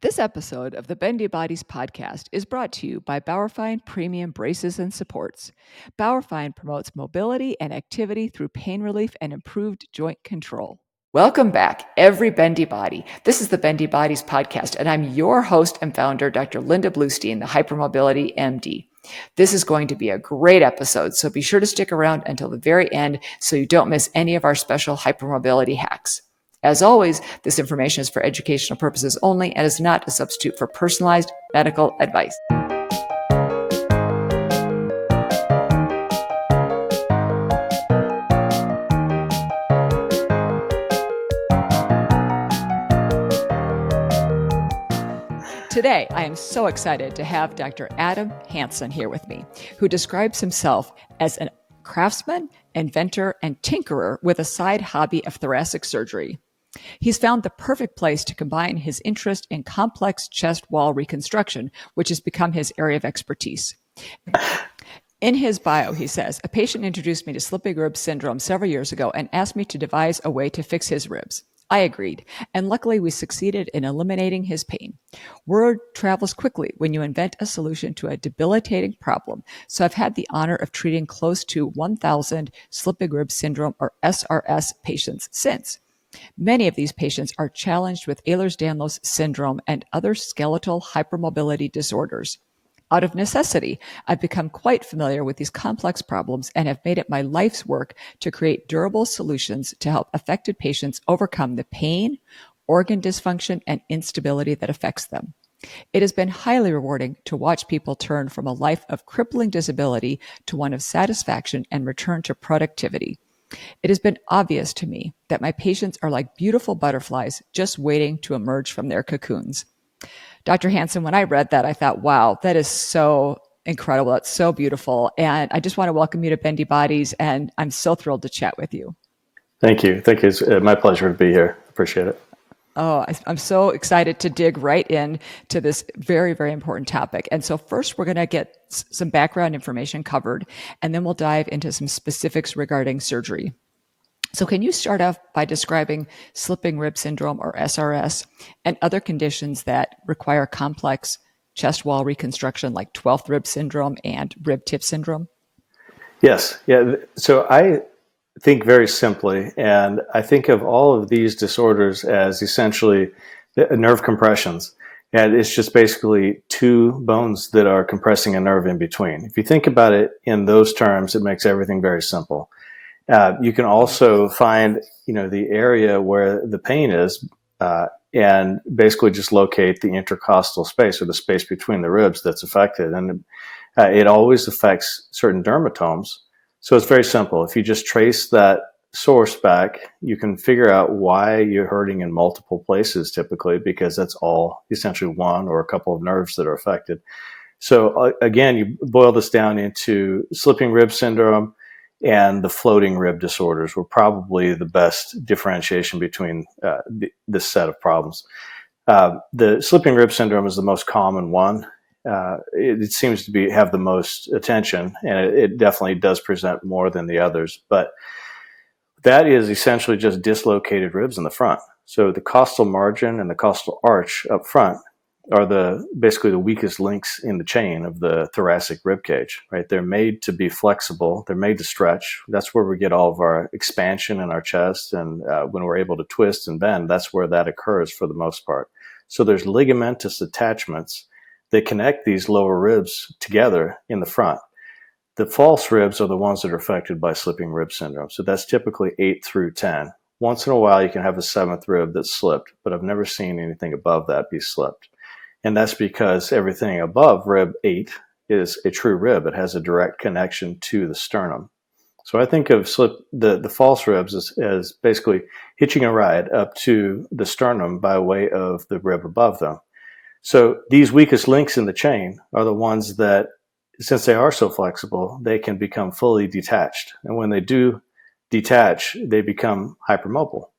This episode of the Bendy Bodies podcast is brought to you by Bauerfeind Premium Braces and Supports. Bauerfeind promotes mobility and activity through pain relief and improved joint control. Welcome back, every Bendy Body. This is the Bendy Bodies podcast, and I'm your host and founder, Dr. Linda Bluestein, the Hypermobility MD. This is going to be a great episode, so be sure to stick around until the very end so you don't miss any of our special hypermobility hacks. As always, this information is for educational purposes only and is not a substitute for personalized medical advice. Today, I am so excited to have Dr. Adam Hansen here with me, who describes himself as a craftsman, inventor, and tinkerer with a side hobby of thoracic surgery. He's found the perfect place to combine his interest in complex chest wall reconstruction, which has become his area of expertise. In his bio, he says, a patient introduced me to slipping rib syndrome several years ago and asked me to devise a way to fix his ribs. I agreed, and luckily we succeeded in eliminating his pain. Word travels quickly when you invent a solution to a debilitating problem, so I've had the honor of treating close to 1,000 slipping rib syndrome or SRS patients since. Many of these patients are challenged with Ehlers-Danlos syndrome and other skeletal hypermobility disorders. Out of necessity, I've become quite familiar with these complex problems and have made it my life's work to create durable solutions to help affected patients overcome the pain, organ dysfunction, and instability that affects them. It has been highly rewarding to watch people turn from a life of crippling disability to one of satisfaction and return to productivity. It has been obvious to me that my patients are like beautiful butterflies just waiting to emerge from their cocoons. Dr. Hansen, when I read that, I thought, wow, that is so incredible. That's so beautiful. And I just want to welcome you to Bendy Bodies, and I'm so thrilled to chat with you. Thank you. Thank you. It's uh, my pleasure to be here. Appreciate it. Oh, I'm so excited to dig right in to this very, very important topic. And so first we're going to get some background information covered, and then we'll dive into some specifics regarding surgery. So can you start off by describing slipping rib syndrome or SRS and other conditions that require complex chest wall reconstruction like 12th rib syndrome and rib tip syndrome? Yes. Yeah. So I think very simply, and I think of all of these disorders as essentially nerve compressions. And it's just basically two bones that are compressing a nerve in between. If you think about it in those terms, it makes everything very simple. Uh, you can also find, you know, the area where the pain is, uh, and basically just locate the intercostal space or the space between the ribs that's affected. And uh, it always affects certain dermatomes so it's very simple. If you just trace that source back, you can figure out why you're hurting in multiple places typically, because that's all essentially one or a couple of nerves that are affected. So uh, again, you boil this down into slipping rib syndrome and the floating rib disorders were probably the best differentiation between uh, this set of problems. Uh, the slipping rib syndrome is the most common one uh, it, seems to be have the most attention, and it, it, definitely does present more than the others. But that is essentially just dislocated ribs in the front. So the costal margin and the costal arch up front are the basically the weakest links in the chain of the thoracic rib cage. Right? They're made to be flexible. They're made to stretch. That's where we get all of our expansion in our chest, and uh, when we're able to twist and bend, that's where that occurs for the most part. So there's ligamentous attachments they connect these lower ribs together in the front. The false ribs are the ones that are affected by slipping rib syndrome. So that's typically 8 through 10. Once in a while, you can have a seventh rib that's slipped, but I've never seen anything above that be slipped. And that's because everything above rib 8 is a true rib. It has a direct connection to the sternum. So I think of slip the, the false ribs as, as basically hitching a ride up to the sternum by way of the rib above them. So these weakest links in the chain are the ones that, since they are so flexible, they can become fully detached. And when they do detach, they become hypermobile.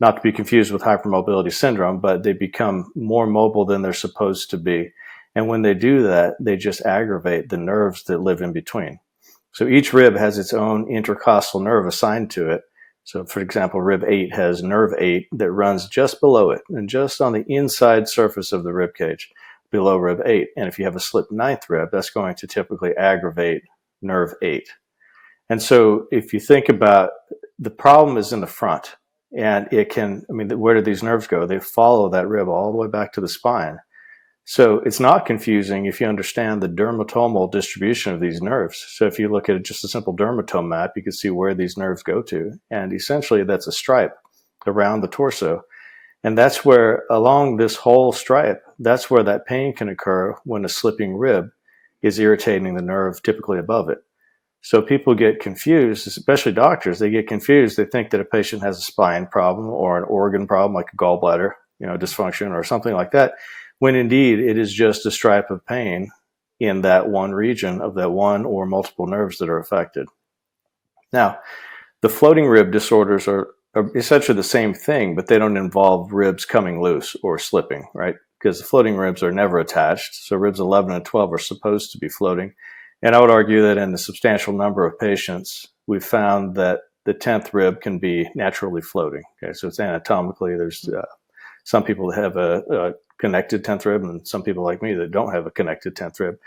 Not to be confused with hypermobility syndrome, but they become more mobile than they're supposed to be. And when they do that, they just aggravate the nerves that live in between. So each rib has its own intercostal nerve assigned to it So, for example, rib 8 has nerve 8 that runs just below it and just on the inside surface of the rib cage below rib 8. And if you have a slipped ninth rib, that's going to typically aggravate nerve 8. And so, if you think about the problem is in the front, and it can, I mean, where do these nerves go? They follow that rib all the way back to the spine. So it's not confusing if you understand the dermatomal distribution of these nerves. So if you look at just a simple dermatome map, you can see where these nerves go to. And essentially, that's a stripe around the torso. And that's where, along this whole stripe, that's where that pain can occur when a slipping rib is irritating the nerve typically above it. So people get confused, especially doctors. They get confused. They think that a patient has a spine problem or an organ problem, like a gallbladder, you know, dysfunction or something like that, when indeed it is just a stripe of pain in that one region of that one or multiple nerves that are affected. Now, the floating rib disorders are, are essentially the same thing, but they don't involve ribs coming loose or slipping, right? Because the floating ribs are never attached. So ribs 11 and 12 are supposed to be floating and I would argue that in a substantial number of patients, we've found that the 10th rib can be naturally floating. Okay, so it's anatomically, there's uh, some people have a, a, connected 10th rib and some people like me that don't have a connected 10th rib.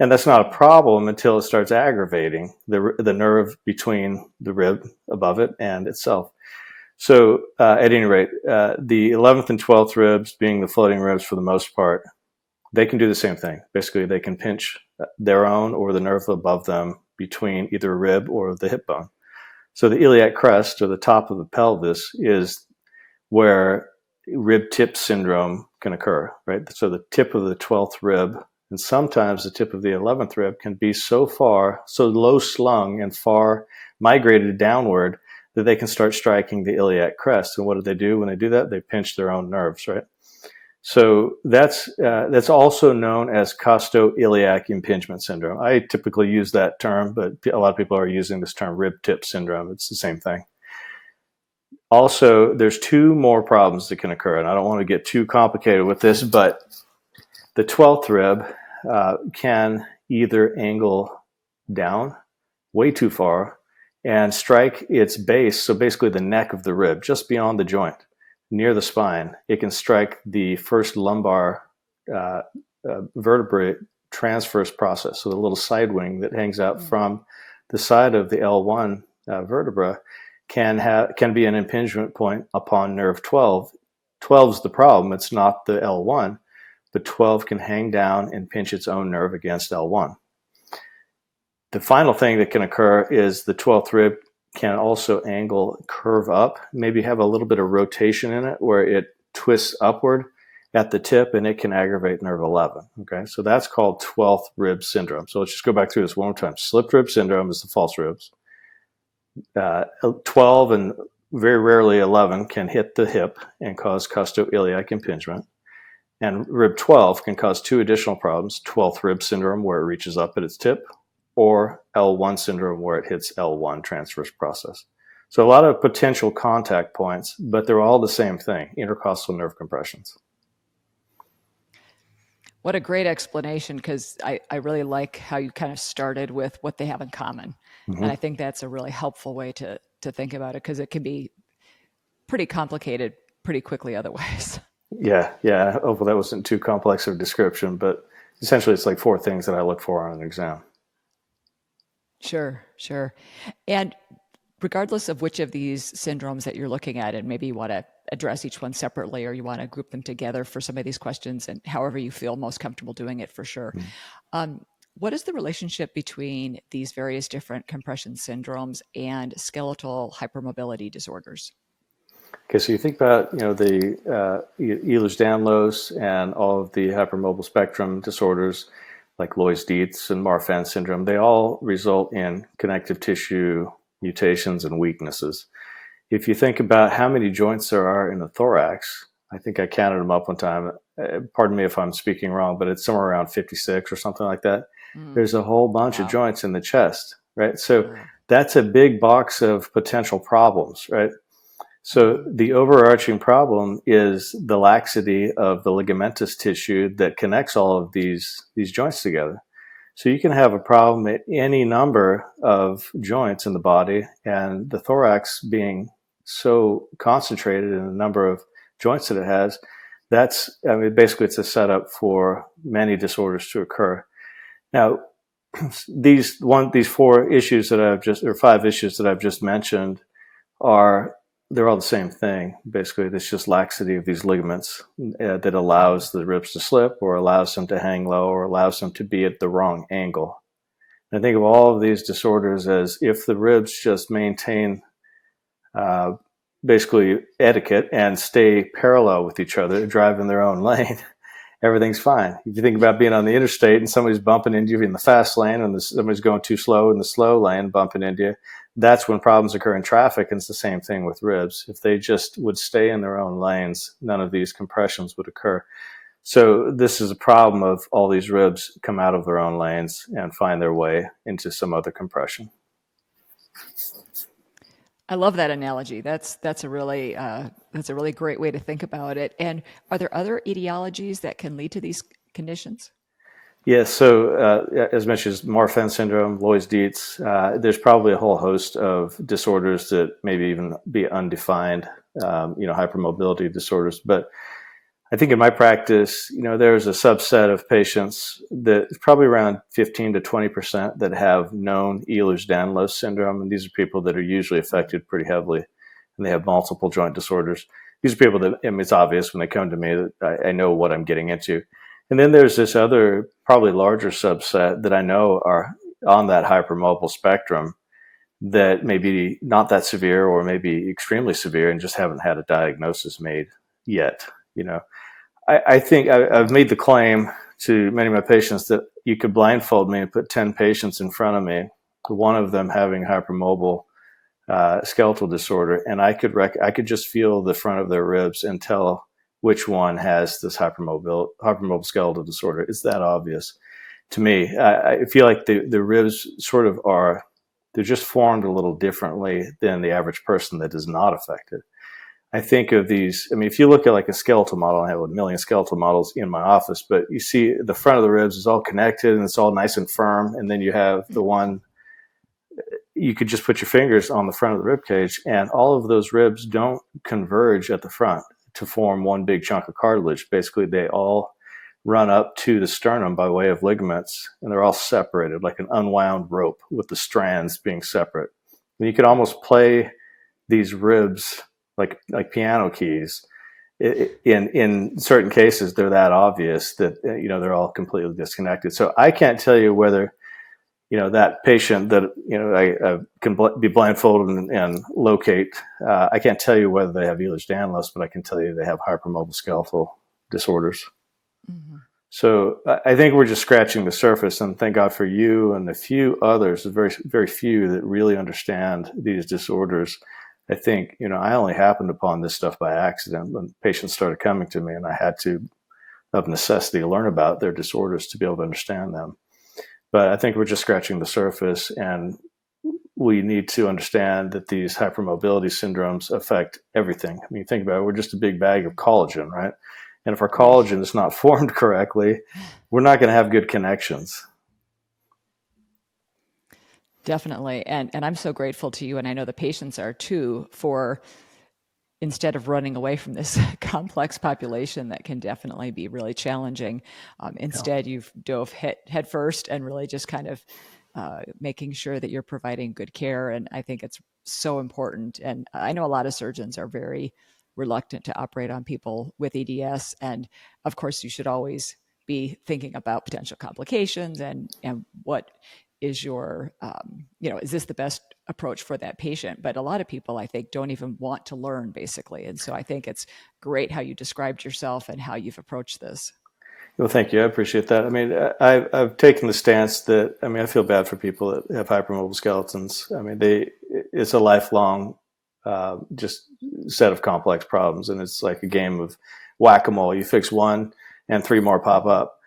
And that's not a problem until it starts aggravating the, the nerve between the rib above it and itself. So, uh, at any rate, uh, the 11th and 12th ribs, being the floating ribs for the most part, they can do the same thing. Basically, they can pinch their own or the nerve above them between either a rib or the hip bone. So the iliac crest or the top of the pelvis is where rib tip syndrome can occur, right? So the tip of the 12th rib and sometimes the tip of the 11th rib can be so far, so low slung and far migrated downward that they can start striking the iliac crest. And what do they do when they do that? They pinch their own nerves, right? So that's uh, that's also known as costoiliac impingement syndrome. I typically use that term, but a lot of people are using this term rib tip syndrome. It's the same thing. Also, there's two more problems that can occur, and I don't want to get too complicated with this, but the 12th rib uh, can either angle down way too far and strike its base, so basically the neck of the rib, just beyond the joint near the spine, it can strike the first lumbar uh, uh, vertebrae transverse process. So the little side wing that hangs out mm-hmm. from the side of the L1 uh, vertebra can have can be an impingement point upon nerve 12. 12 is the problem. It's not the L1, but 12 can hang down and pinch its own nerve against L1. The final thing that can occur is the 12th rib can also angle, curve up, maybe have a little bit of rotation in it where it twists upward at the tip and it can aggravate nerve 11. Okay, so that's called 12th rib syndrome. So let's just go back through this one more time. Slipped rib syndrome is the false ribs. Uh, 12 and very rarely 11 can hit the hip and cause costoiliac impingement. And rib 12 can cause two additional problems 12th rib syndrome, where it reaches up at its tip, or L1 syndrome where it hits L1 transverse process. So a lot of potential contact points, but they're all the same thing, intercostal nerve compressions. What a great explanation because I, I really like how you kind of started with what they have in common. Mm-hmm. And I think that's a really helpful way to, to think about it because it can be pretty complicated pretty quickly otherwise. Yeah, yeah. Hopefully that wasn't too complex of a description, but essentially it's like four things that I look for on an exam. Sure, sure. And regardless of which of these syndromes that you're looking at, and maybe you want to address each one separately or you want to group them together for some of these questions, and however you feel most comfortable doing it for sure. Mm-hmm. Um, what is the relationship between these various different compression syndromes and skeletal hypermobility disorders? Okay, so you think about you know the uh, Ehlers-Danlos and all of the hypermobile spectrum disorders like Loeys-Dietz and Marfan syndrome, they all result in connective tissue mutations and weaknesses. If you think about how many joints there are in the thorax, I think I counted them up one time. Uh, pardon me if I'm speaking wrong, but it's somewhere around 56 or something like that. Mm. There's a whole bunch wow. of joints in the chest, right? So that's a big box of potential problems, right? So the overarching problem is the laxity of the ligamentous tissue that connects all of these these joints together. So you can have a problem at any number of joints in the body, and the thorax being so concentrated in the number of joints that it has, that's I mean basically it's a setup for many disorders to occur. Now, these one these four issues that I've just or five issues that I've just mentioned are they're all the same thing. Basically, it's just laxity of these ligaments uh, that allows the ribs to slip or allows them to hang low or allows them to be at the wrong angle. And I think of all of these disorders as if the ribs just maintain uh, basically etiquette and stay parallel with each other, drive in their own lane, everything's fine. If you think about being on the interstate and somebody's bumping into you in the fast lane and somebody's going too slow in the slow lane, bumping into you, that's when problems occur in traffic. And it's the same thing with ribs. If they just would stay in their own lanes, none of these compressions would occur. So this is a problem of all these ribs come out of their own lanes and find their way into some other compression. I love that analogy. That's that's a really uh, that's a really great way to think about it. And are there other etiologies that can lead to these conditions? Yes. So, uh, as mentioned, Marfan syndrome, Loeys Dietz. Uh, there's probably a whole host of disorders that maybe even be undefined. Um, you know, hypermobility disorders, but I think in my practice, you know, there's a subset of patients that probably around 15 to 20% that have known Ehlers-Danlos syndrome. And these are people that are usually affected pretty heavily and they have multiple joint disorders. These are people that, I mean, it's obvious when they come to me that I, I know what I'm getting into. And then there's this other, probably larger subset that I know are on that hypermobile spectrum that may be not that severe or maybe extremely severe and just haven't had a diagnosis made yet, you know. I, I think I, have made the claim to many of my patients that you could blindfold me and put 10 patients in front of me, one of them having hypermobile uh, skeletal disorder, and I could rec- I could just feel the front of their ribs and tell which one has this hypermobile hypermobile skeletal disorder. It's that obvious to me. I, I feel like the, the ribs sort of are they're just formed a little differently than the average person that is not affected. I think of these. I mean, if you look at like a skeletal model, I have a million skeletal models in my office, but you see the front of the ribs is all connected and it's all nice and firm. And then you have the mm-hmm. one you could just put your fingers on the front of the rib cage, and all of those ribs don't converge at the front to form one big chunk of cartilage. Basically, they all run up to the sternum by way of ligaments, and they're all separated like an unwound rope with the strands being separate. And you could almost play these ribs like like piano keys. In in certain cases, they're that obvious that you know they're all completely disconnected. So I can't tell you whether you know that patient that you know I, I can bl- be blindfolded and, and locate. Uh, I can't tell you whether they have Ehlers-Danlos, but I can tell you they have hypermobile skeletal disorders. Mm-hmm. So I think we're just scratching the surface, and thank God for you and the few others, very very few that really understand these disorders I think, you know, I only happened upon this stuff by accident when patients started coming to me and I had to, of necessity, learn about their disorders to be able to understand them. But I think we're just scratching the surface and we need to understand that these hypermobility syndromes affect everything. I mean, think about it, we're just a big bag of collagen, right? And if our collagen is not formed correctly, we're not going to have good connections. Definitely. And and I'm so grateful to you and I know the patients are too for instead of running away from this complex population that can definitely be really challenging. Um, instead, yeah. you've dove head, head first and really just kind of uh, making sure that you're providing good care. And I think it's so important. And I know a lot of surgeons are very reluctant to operate on people with EDS. And of course, you should always be thinking about potential complications and and what is your um, you know is this the best approach for that patient? But a lot of people i think don't even want to learn basically. And so i think it's great how you described yourself and how you've approached this. Well thank you. I appreciate that. I mean I, i've taken the stance that i mean i feel bad for people that have hypermobile skeletons. I mean they it's a lifelong uh, just set of complex problems and it's like a game of whack-a-mole. You fix one and three more pop up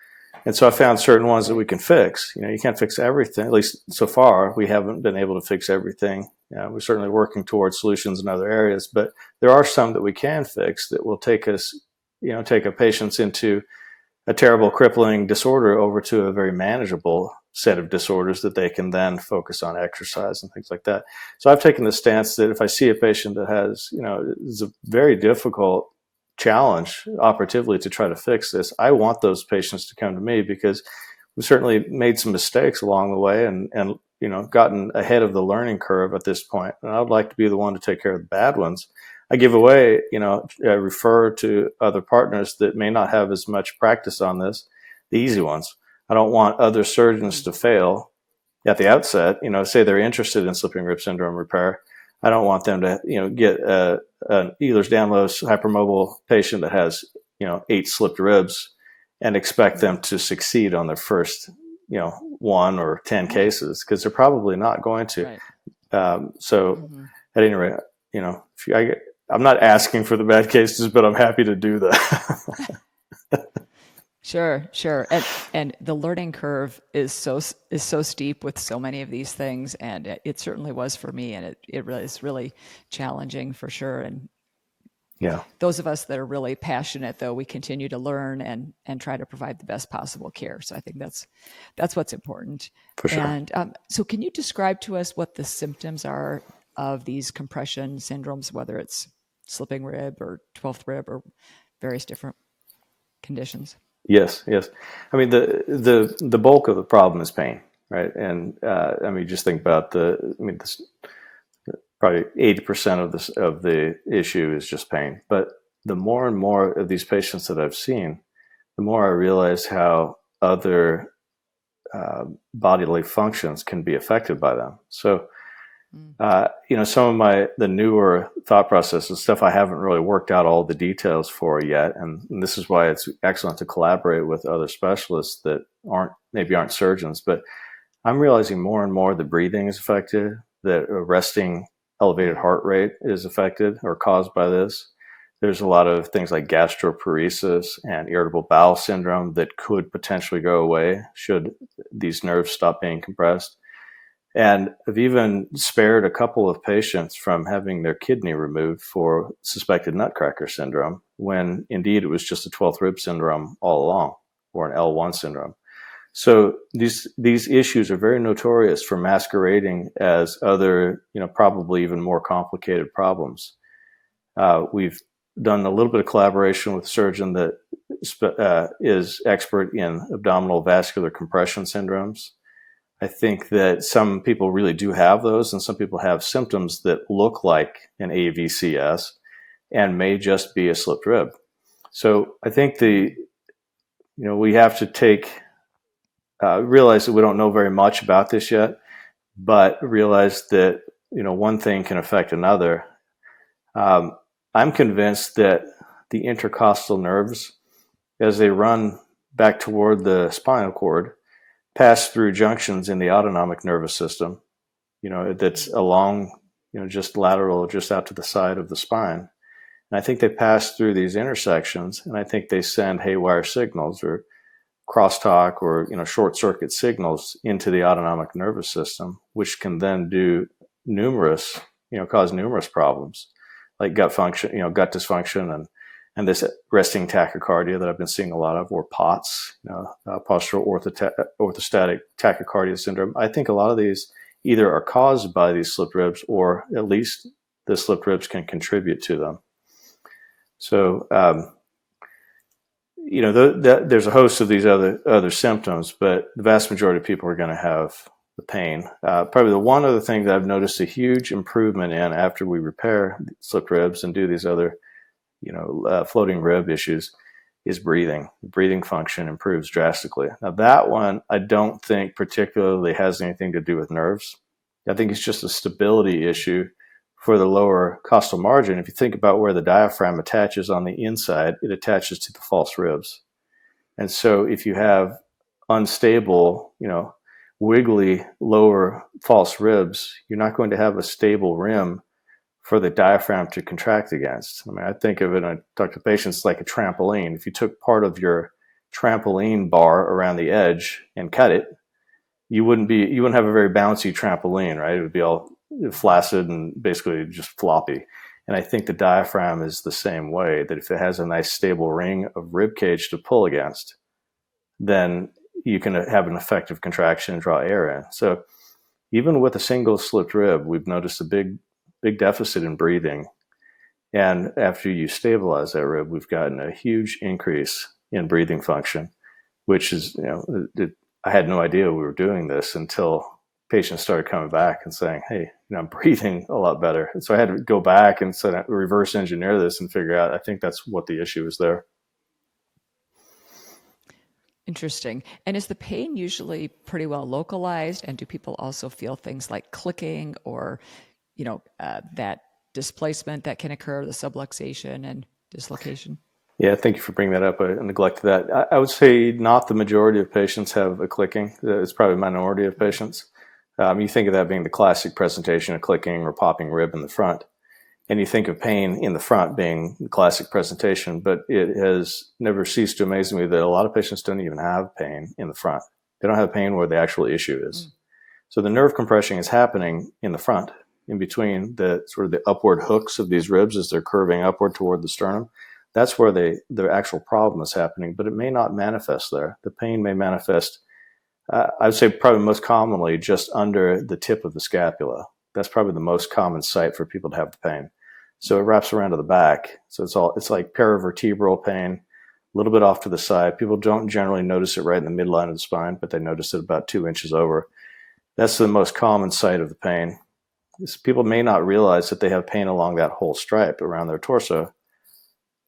and so I found certain ones that we can fix. You know, you can't fix everything. At least so far, we haven't been able to fix everything. You know, we're certainly working towards solutions in other areas, but there are some that we can fix that will take us, you know, take a patient's into a terrible crippling disorder over to a very manageable set of disorders that they can then focus on exercise and things like that. So I've taken the stance that if I see a patient that has, you know, is a very difficult challenge operatively to try to fix this, I want those patients to come to me because we've certainly made some mistakes along the way and, and you know, gotten ahead of the learning curve at this point. And I would like to be the one to take care of the bad ones. I give away, you know, I refer to other partners that may not have as much practice on this, the easy ones. I don't want other surgeons to fail at the outset. You know, say they're interested in slipping rib syndrome repair. I don't want them to, you know, get a, an Ehlers-Danlos hypermobile patient that has, you know, eight slipped ribs and expect them to succeed on their first, you know, one or 10 cases because they're probably not going to. Right. Um, so mm-hmm. at any rate, you know, if you, I, I'm not asking for the bad cases, but I'm happy to do that. Sure, sure. And and the learning curve is so is so steep with so many of these things and it, it certainly was for me and it it really is really challenging for sure and yeah. Those of us that are really passionate though, we continue to learn and and try to provide the best possible care. So I think that's that's what's important. For sure. And um, so can you describe to us what the symptoms are of these compression syndromes whether it's slipping rib or 12th rib or various different conditions? Yes, yes. I mean the the the bulk of the problem is pain, right? And uh, I mean just think about the. I mean this, probably eighty percent of this of the issue is just pain. But the more and more of these patients that I've seen, the more I realize how other uh, bodily functions can be affected by them. So. Uh, you know, some of my the newer thought processes, stuff I haven't really worked out all the details for yet, and, and, this is why it's excellent to collaborate with other specialists that aren't maybe aren't surgeons. But I'm realizing more and more the breathing is affected, that resting elevated heart rate is affected or caused by this. There's a lot of things like gastroparesis and irritable bowel syndrome that could potentially go away should these nerves stop being compressed and I've even spared a couple of patients from having their kidney removed for suspected nutcracker syndrome, when indeed it was just a 12th rib syndrome all along, or an L1 syndrome. So these these issues are very notorious for masquerading as other, you know, probably even more complicated problems. Uh, we've done a little bit of collaboration with a surgeon that uh, is expert in abdominal vascular compression syndromes I think that some people really do have those, and some people have symptoms that look like an AVCS and may just be a slipped rib. So I think the, you know, we have to take, uh, realize that we don't know very much about this yet, but realize that, you know, one thing can affect another. Um, I'm convinced that the intercostal nerves, as they run back toward the spinal cord, pass through junctions in the autonomic nervous system, you know, that's mm-hmm. along, you know, just lateral, just out to the side of the spine. And I think they pass through these intersections and I think they send haywire signals or crosstalk or, you know, short circuit signals into the autonomic nervous system, which can then do numerous, you know, cause numerous problems like gut function, you know, gut dysfunction and and this resting tachycardia that I've been seeing a lot of, or POTS, you know, uh, postural orthostatic tachycardia syndrome. I think a lot of these either are caused by these slipped ribs, or at least the slipped ribs can contribute to them. So, um, you know, the, there's a host of these other other symptoms, but the vast majority of people are going to have the pain. Uh, probably the one other thing that I've noticed a huge improvement in after we repair slipped ribs and do these other you know, uh, floating rib issues is breathing. Breathing function improves drastically. Now, that one I don't think particularly has anything to do with nerves. I think it's just a stability issue for the lower costal margin. If you think about where the diaphragm attaches on the inside, it attaches to the false ribs. And so if you have unstable, you know, wiggly lower false ribs, you're not going to have a stable rim for the diaphragm to contract against. I mean, I think of it, I talk to patients like a trampoline. If you took part of your trampoline bar around the edge and cut it, you wouldn't be, you wouldn't have a very bouncy trampoline, right? It would be all flaccid and basically just floppy. And I think the diaphragm is the same way that if it has a nice stable ring of rib cage to pull against, then you can uh, have an effective contraction and draw air in. So even with a single slipped rib, we've noticed a big, big deficit in breathing. And after you stabilize that rib, we've gotten a huge increase in breathing function, which is, you know, it, I had no idea we were doing this until patients started coming back and saying, "Hey, you know, I'm breathing a lot better." And so I had to go back and sort of reverse engineer this and figure out. I think that's what the issue is there. Interesting. And is the pain usually pretty well localized? And do people also feel things like clicking or, you know, uh, that displacement that can occur, the subluxation and dislocation? Yeah, thank you for bringing that up. I neglected that. I, I would say not the majority of patients have a clicking. It's probably a minority of patients. Um, you think of that being the classic presentation of clicking or popping rib in the front and you think of pain in the front being the classic presentation, but it has never ceased to amaze me that a lot of patients don't even have pain in the front. They don't have pain where the actual issue is. Mm. So the nerve compression is happening in the front, in between the sort of the upward hooks of these ribs as they're curving upward toward the sternum. That's where they, the actual problem is happening, but it may not manifest there. The pain may manifest, uh, I would say probably most commonly just under the tip of the scapula. That's probably the most common site for people to have the pain. So it wraps around to the back. So it's all it's like paravertebral pain, a little bit off to the side. People don't generally notice it right in the midline of the spine, but they notice it about two inches over. That's the most common site of the pain. People may not realize that they have pain along that whole stripe around their torso.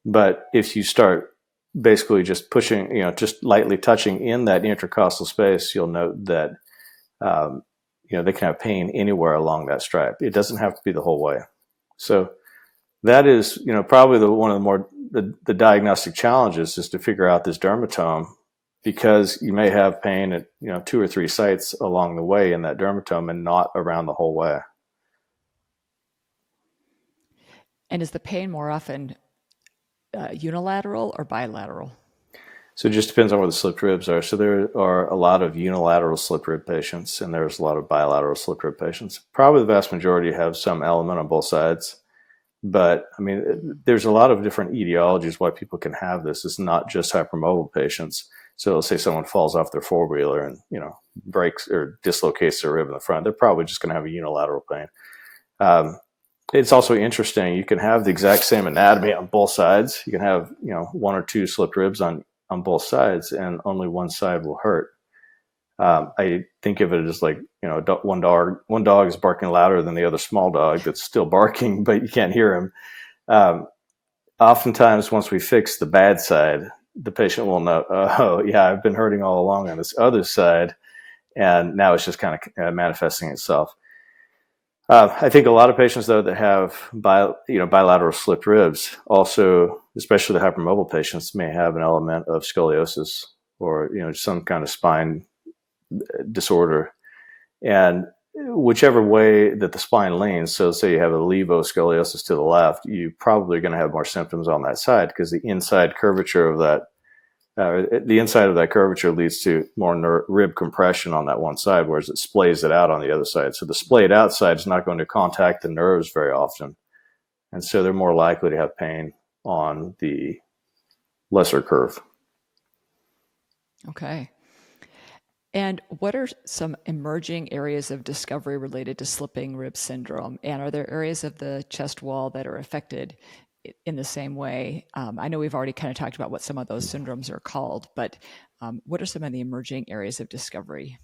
But if you start basically just pushing, you know, just lightly touching in that intercostal space, you'll note that, um, you know, they can have pain anywhere along that stripe. It doesn't have to be the whole way. So that is, you know, probably the one of the more the, the diagnostic challenges is to figure out this dermatome because you may have pain at you know two or three sites along the way in that dermatome and not around the whole way. And is the pain more often uh, unilateral or bilateral? So it just depends on where the slipped ribs are. So there are a lot of unilateral slip rib patients, and there's a lot of bilateral slip rib patients. Probably the vast majority have some element on both sides. But I mean, there's a lot of different etiologies why people can have this. It's not just hypermobile patients. So let's say someone falls off their four wheeler and you know breaks or dislocates their rib in the front. They're probably just going to have a unilateral pain. Um, it's also interesting. You can have the exact same anatomy on both sides. You can have you know one or two slipped ribs on on both sides, and only one side will hurt. Um, I think of it as like you know one dog one dog is barking louder than the other small dog that's still barking, but you can't hear him. Um, oftentimes, once we fix the bad side, the patient will know, oh yeah, I've been hurting all along on this other side, and now it's just kind of uh, manifesting itself. Uh, I think a lot of patients though that have bi, you know bilateral slipped ribs also, especially the hypermobile patients, may have an element of scoliosis or you know some kind of spine disorder. And whichever way that the spine leans, so say you have a levoscoliosis to the left, you probably are going to have more symptoms on that side because the inside curvature of that, uh, the inside of that curvature leads to more ner- rib compression on that one side, whereas it splays it out on the other side. So the splayed out side is not going to contact the nerves very often. And so they're more likely to have pain on the lesser curve. Okay. And what are some emerging areas of discovery related to slipping rib syndrome? And are there areas of the chest wall that are affected in the same way? Um, I know we've already kind of talked about what some of those syndromes are called, but um, what are some of the emerging areas of discovery?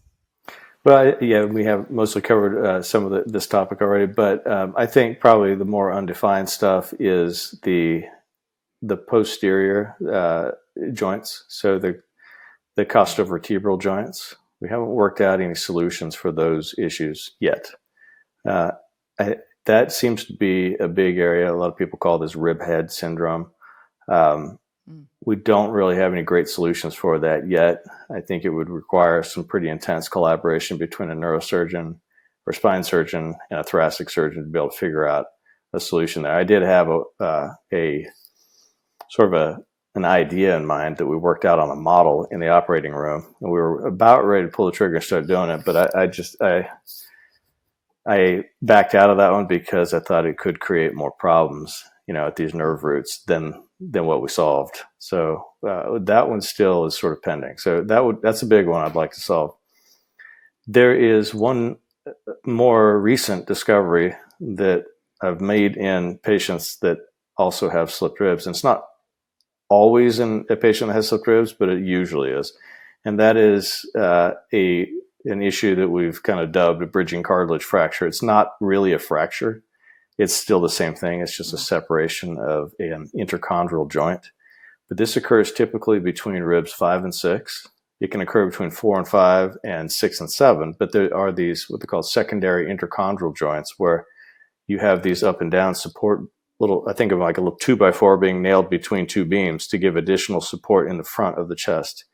Well, yeah, we have mostly covered uh, some of the, this topic already, but um, I think probably the more undefined stuff is the the posterior uh, joints. So the the costovertebral joints. We haven't worked out any solutions for those issues yet. Uh, I, that seems to be a big area. A lot of people call this rib head syndrome. Um, mm. We don't really have any great solutions for that yet. I think it would require some pretty intense collaboration between a neurosurgeon or spine surgeon and a thoracic surgeon to be able to figure out a solution there. I did have a, uh, a sort of a an idea in mind that we worked out on a model in the operating room, and we were about ready to pull the trigger and start doing it. But I, I just I I backed out of that one because I thought it could create more problems, you know, at these nerve roots than than what we solved. So uh, that one still is sort of pending. So that would that's a big one I'd like to solve. There is one uh, more recent discovery that I've made in patients that also have slipped ribs, and it's not always in a patient that has slipped ribs, but it usually is, and that is uh, a an issue that we've kind of dubbed a bridging cartilage fracture. It's not really a fracture it's still the same thing. It's just a separation of an interchondral joint. But this occurs typically between ribs five and six. It can occur between four and five and six and seven. But there are these, what they call secondary interchondral joints, where you have these up and down support little, I think of like a little two by four being nailed between two beams to give additional support in the front of the chest.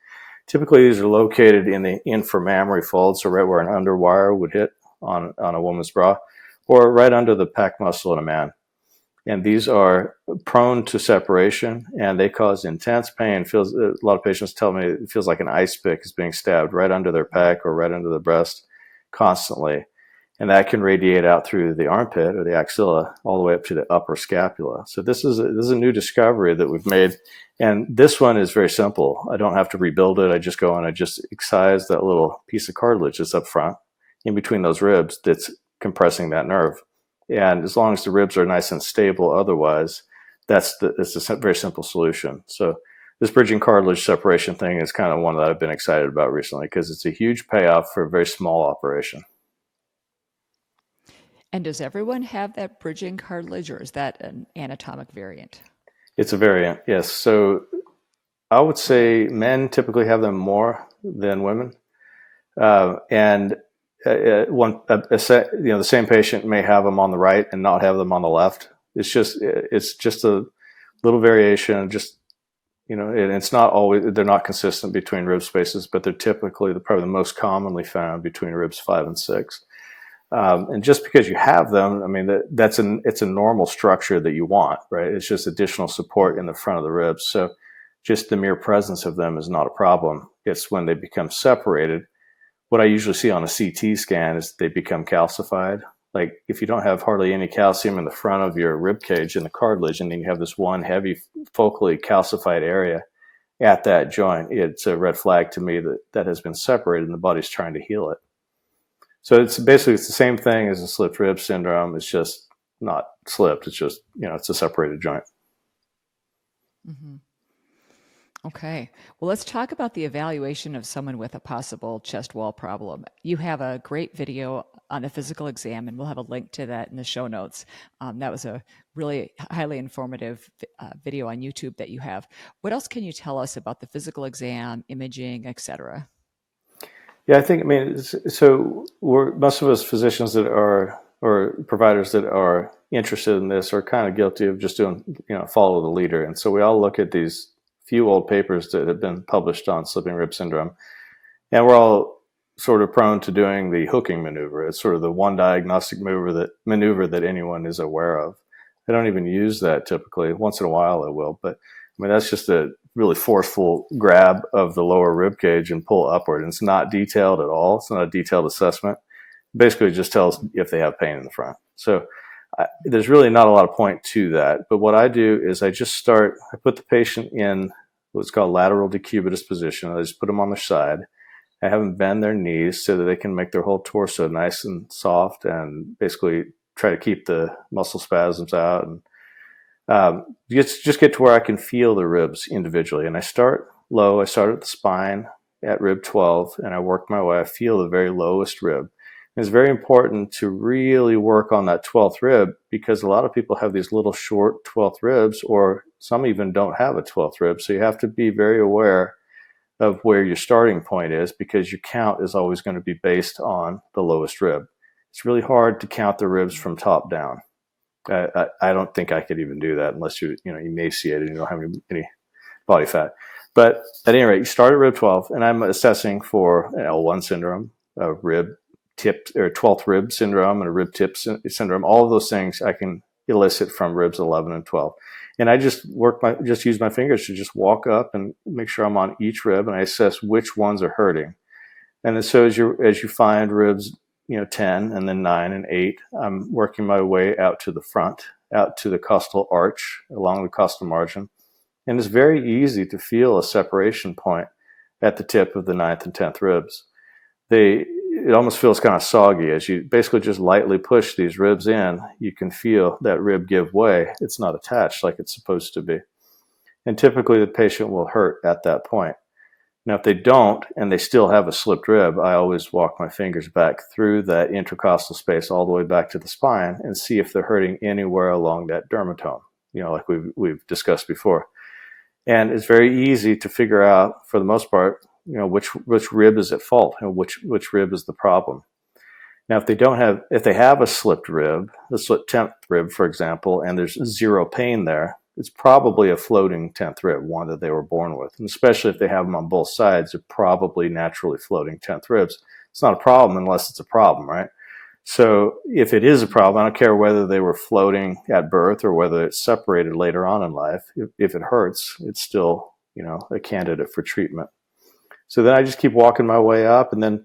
Typically, these are located in the inframammary fold, so right where an underwire would hit on, on a woman's bra or right under the pec muscle in a man. And these are prone to separation and they cause intense pain. Feels a lot of patients tell me it feels like an ice pick is being stabbed right under their pec or right under the breast constantly. And that can radiate out through the armpit or the axilla all the way up to the upper scapula. So this is a, this is a new discovery that we've made. And this one is very simple. I don't have to rebuild it. I just go and I just excise that little piece of cartilage that's up front in between those ribs that's compressing that nerve. And as long as the ribs are nice and stable, otherwise, that's the it's a very simple solution. So this bridging cartilage separation thing is kind of one that I've been excited about recently because it's a huge payoff for a very small operation. And does everyone have that bridging cartilage, or is that an anatomic variant? It's a variant, yes. So I would say men typically have them more than women, uh, and uh, uh, one a, a, you know the same patient may have them on the right and not have them on the left. It's just it's just a little variation. Just you know, and it's not always they're not consistent between rib spaces, but they're typically the, probably the most commonly found between ribs five and six. Um, and just because you have them, I mean that that's an it's a normal structure that you want, right? It's just additional support in the front of the ribs. So just the mere presence of them is not a problem. It's when they become separated what I usually see on a CT scan is they become calcified. Like if you don't have hardly any calcium in the front of your rib cage in the cartilage, and then you have this one heavy focally calcified area at that joint, it's a red flag to me that that has been separated and the body's trying to heal it. So it's basically it's the same thing as a slipped rib syndrome. It's just not slipped. It's just you know it's a separated joint. Mm-hmm. Okay. Well, let's talk about the evaluation of someone with a possible chest wall problem. You have a great video on the physical exam, and we'll have a link to that in the show notes. Um, that was a really highly informative uh, video on YouTube that you have. What else can you tell us about the physical exam, imaging, etc.? Yeah, I think, I mean, so we're, most of us physicians that are, or providers that are interested in this are kind of guilty of just doing, you know, follow the leader. And so we all look at these few old papers that have been published on slipping rib syndrome. And we're all sort of prone to doing the hooking maneuver. It's sort of the one diagnostic maneuver that maneuver that anyone is aware of. I don't even use that typically. Once in a while I will, but I mean that's just a really forceful grab of the lower rib cage and pull upward. And it's not detailed at all. It's not a detailed assessment. Basically, just tells if they have pain in the front. So I, there's really not a lot of point to that. But what I do is I just start, I put the patient in what's called lateral decubitus position. I just put them on their side. I have them bend their knees so that they can make their whole torso nice and soft and basically try to keep the muscle spasms out and um, just, just get to where I can feel the ribs individually. And I start low. I start at the spine at rib 12 and I work my way. I feel the very lowest rib it's very important to really work on that 12th rib because a lot of people have these little short 12th ribs, or some even don't have a 12th rib. So you have to be very aware of where your starting point is because your count is always going to be based on the lowest rib. It's really hard to count the ribs from top down. I, I, don't think I could even do that unless you you know emaciated and you don't have any, any body fat. But at any rate, you start at rib 12, and I'm assessing for an L1 syndrome, a rib tip or 12th rib syndrome and a rib tip syndrome, all of those things I can elicit from ribs 11 and 12. And I just work my, just use my fingers to just walk up and make sure I'm on each rib and I assess which ones are hurting. And so as you, as you find ribs, you know, 10 and then nine and eight, I'm working my way out to the front, out to the costal arch along the costal margin. And it's very easy to feel a separation point at the tip of the ninth and tenth ribs. They it almost feels kind of soggy as you basically just lightly push these ribs in. You can feel that rib give way. It's not attached like it's supposed to be. And typically the patient will hurt at that point. Now, if they don't and they still have a slipped rib, I always walk my fingers back through that intercostal space all the way back to the spine and see if they're hurting anywhere along that dermatome, you know, like we've, we've discussed before. And it's very easy to figure out, for the most part, you know, which, which rib is at fault and which, which rib is the problem. Now, if they don't have, if they have a slipped rib, a slipped 10th rib, for example, and there's zero pain there, it's probably a floating 10th rib, one that they were born with. And especially if they have them on both sides, they're probably naturally floating 10th ribs. It's not a problem unless it's a problem, right? So if it is a problem, I don't care whether they were floating at birth or whether it's separated later on in life. If, if it hurts, it's still, you know, a candidate for treatment. So then I just keep walking my way up and then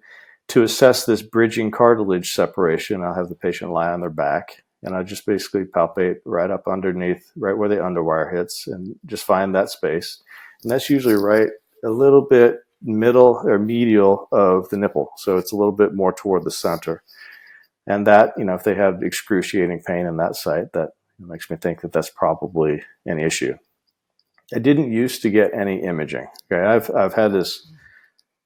to assess this bridging cartilage separation, I'll have the patient lie on their back and I just basically palpate right up underneath, right where the underwire hits, and just find that space. And that's usually right a little bit middle or medial of the nipple, so it's a little bit more toward the center. And that, you know, if they have excruciating pain in that site, that makes me think that that's probably an issue. I didn't used to get any imaging. Okay, I've I've had this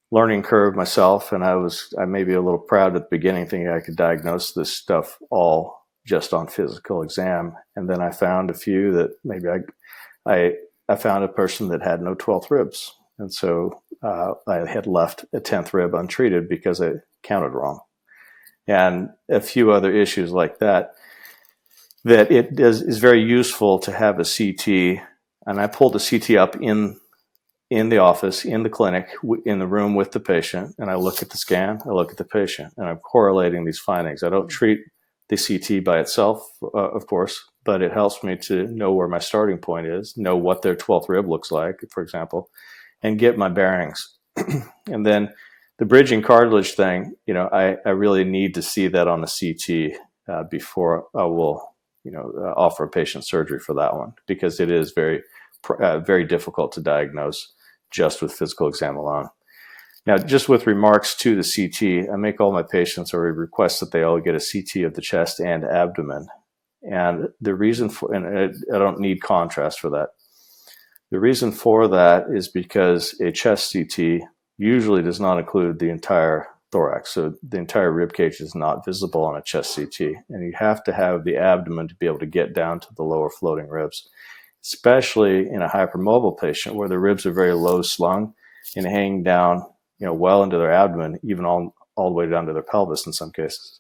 learning curve myself, and I was I may be a little proud at the beginning, thinking I could diagnose this stuff all just on physical exam. And then I found a few that maybe I, I, I found a person that had no 12th ribs. And so uh, I had left a 10th rib untreated because I counted wrong. And a few other issues like that, that it is, is very useful to have a CT. And I pulled the CT up in in the office, in the clinic, in the room with the patient, and I look at the scan, I look at the patient, and I'm correlating these findings. I don't treat the CT by itself, uh, of course, but it helps me to know where my starting point is, know what their 12th rib looks like, for example, and get my bearings. and then the bridging cartilage thing, you know, I, I really need to see that on the CT uh, before I will, you know, uh, offer a patient surgery for that one because it is very, uh, very difficult to diagnose just with physical exam alone. Now, just with remarks to the CT, I make all my patients or request that they all get a CT of the chest and abdomen. And the reason for, and I, don't need contrast for that. The reason for that is because a chest CT usually does not include the entire thorax. So the entire rib cage is not visible on a chest CT. And you have to have the abdomen to be able to get down to the lower floating ribs, especially in a hypermobile patient where the ribs are very low slung and hanging down you know, well into their abdomen, even all, all the way down to their pelvis in some cases.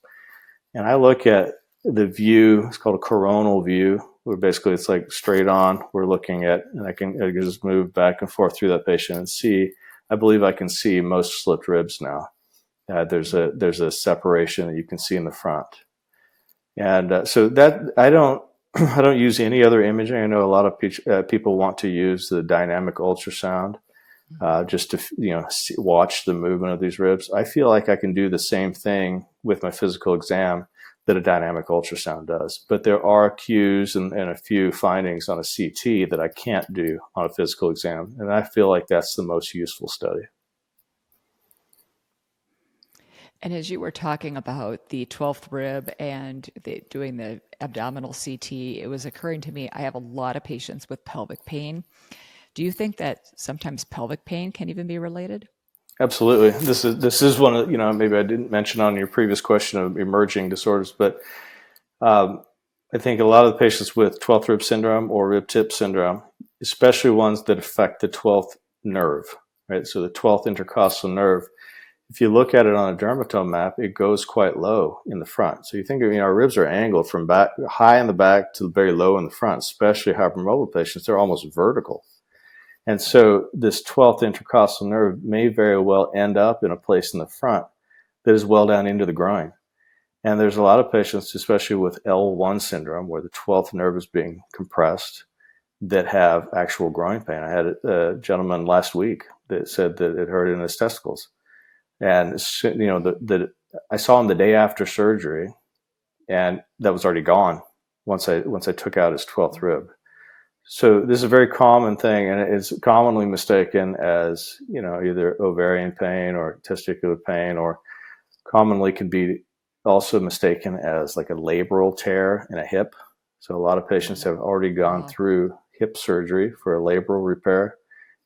And I look at the view, it's called a coronal view, where basically it's like straight on. We're looking at, and I can, I can just move back and forth through that patient and see, I believe I can see most slipped ribs now. Uh, there's a, there's a separation that you can see in the front. And uh, so that, I don't, I don't use any other imaging. I know a lot of pe- uh, people want to use the dynamic ultrasound uh, just to you know see, watch the movement of these ribs. I feel like I can do the same thing with my physical exam that a dynamic ultrasound does. But there are cues and, and, a few findings on a CT that I can't do on a physical exam. And I feel like that's the most useful study. And as you were talking about the 12th rib and the, doing the abdominal CT, it was occurring to me I have a lot of patients with pelvic pain. Do you think that sometimes pelvic pain can even be related? Absolutely. This is this is one of you know maybe I didn't mention on your previous question of emerging disorders, but um, I think a lot of the patients with 12th rib syndrome or rib tip syndrome, especially ones that affect the 12th nerve, right? So the 12th intercostal nerve. If you look at it on a dermatome map, it goes quite low in the front. So you think you know, our ribs are angled from back high in the back to very low in the front, especially hypermobile patients. They're almost vertical. And so this 12th intercostal nerve may very well end up in a place in the front that is well down into the groin. And there's a lot of patients, especially with L1 syndrome, where the 12th nerve is being compressed, that have actual groin pain. I had a gentleman last week that said that it hurt in his testicles. And, you know, that I saw him the day after surgery, and that was already gone once I, once I took out his 12th rib. So this is a very common thing, and it's commonly mistaken as you know either ovarian pain or testicular pain, or commonly can be also mistaken as like a labral tear in a hip. So a lot of patients have already gone mm. through hip surgery for a labral repair,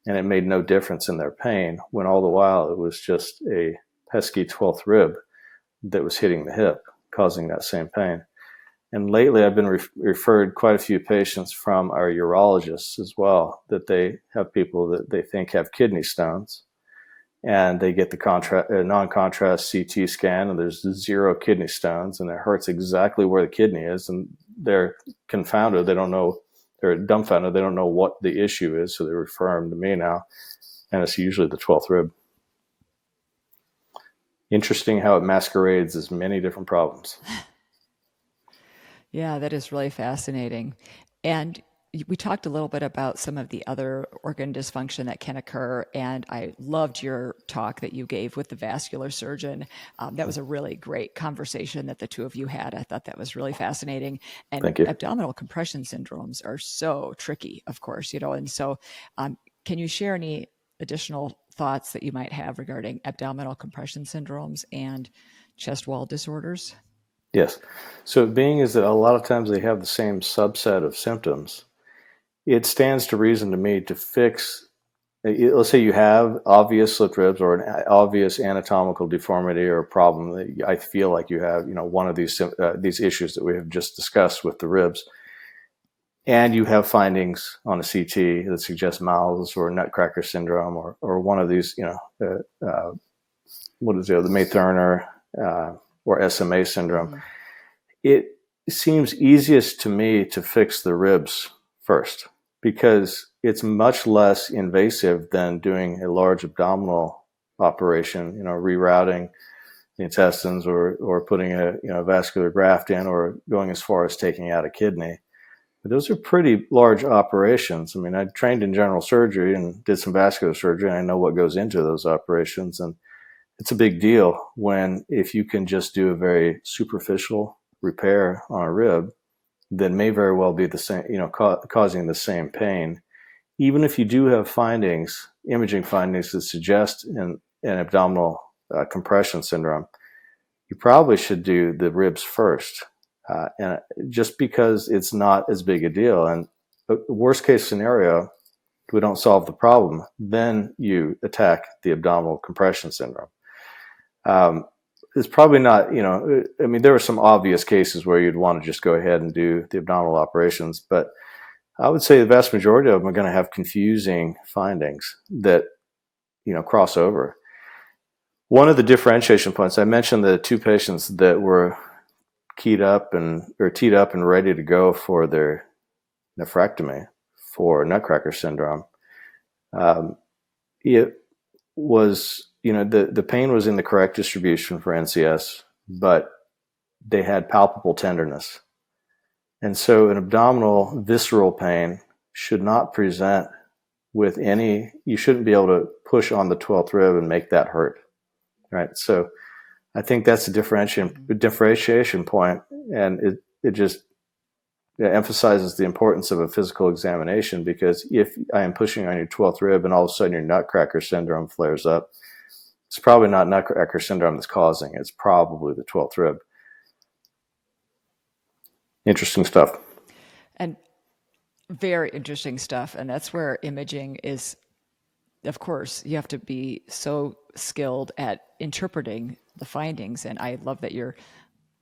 and it made no difference in their pain. When all the while it was just a pesky twelfth rib that was hitting the hip, causing that same pain. And lately, I've been re- referred quite a few patients from our urologists as well that they have people that they think have kidney stones, and they get the contra- uh, non-contrast CT scan, and there's zero kidney stones, and it hurts exactly where the kidney is, and they're confounded. They don't know. They're dumbfounded. They don't know what the issue is, so they refer them to me now, and it's usually the twelfth rib. Interesting how it masquerades as many different problems. Yeah, that is really fascinating. And we talked a little bit about some of the other organ dysfunction that can occur, and I loved your talk that you gave with the vascular surgeon. Um, that was a really great conversation that the two of you had. I thought that was really fascinating. And abdominal compression syndromes are so tricky, of course, you know. And so, um, can you share any additional thoughts that you might have regarding abdominal compression syndromes and chest wall disorders? Yes. So, being is that a lot of times they have the same subset of symptoms, it stands to reason to me to fix. Let's say you have obvious slip ribs or an obvious anatomical deformity or problem that I feel like you have, you know, one of these uh, these issues that we have just discussed with the ribs, and you have findings on a CT that suggest MALS or Nutcracker syndrome or or one of these, you know, uh, uh, what is it, the May Thurner uh, or SMA syndrome, mm-hmm. it seems easiest to me to fix the ribs first because it's much less invasive than doing a large abdominal operation, you know, rerouting the intestines or, or putting a you know vascular graft in or going as far as taking out a kidney. But those are pretty large operations. I mean, I trained in general surgery and did some vascular surgery, and I know what goes into those operations. And it's a big deal when if you can just do a very superficial repair on a rib that may very well be the same, you know, ca- causing the same pain. Even if you do have findings, imaging findings that suggest an, an abdominal uh, compression syndrome, you probably should do the ribs first. Uh, and just because it's not as big a deal. And worst case scenario, we don't solve the problem, then you attack the abdominal compression syndrome. Um, it's probably not, you know, I mean, there are some obvious cases where you'd want to just go ahead and do the abdominal operations, but I would say the vast majority of them are going to have confusing findings that, you know, cross over. One of the differentiation points, I mentioned the two patients that were keyed up and, or teed up and ready to go for their nephrectomy for nutcracker syndrome. Um, it was you know the the pain was in the correct distribution for NCS, but they had palpable tenderness, and so an abdominal visceral pain should not present with any. You shouldn't be able to push on the twelfth rib and make that hurt, right? So, I think that's a differentiation differentiation point, and it it just emphasizes the importance of a physical examination because if I am pushing on your 12th rib and all of a sudden your nutcracker syndrome flares up, it's probably not Nutcracker syndrome that's causing it. It's probably the 12th rib. Interesting stuff. And very interesting stuff. And that's where imaging is, of course, you have to be so skilled at interpreting the findings. And I love that you're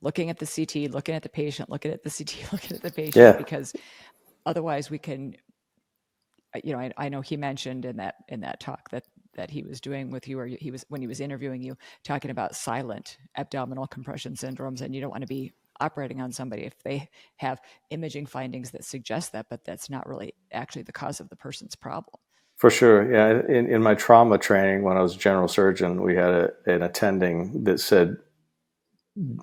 looking at the CT, looking at the patient, looking at the CT, looking at the patient, yeah. because otherwise we can you know, I, I, know he mentioned in that in that talk that that he was doing with you, or he was when he was interviewing you, talking about silent abdominal compression syndromes, and you don't want to be operating on somebody if they have imaging findings that suggest that, but that's not really actually the cause of the person's problem. For sure, yeah. In, in my trauma training, when I was a general surgeon, we had a, an attending that said,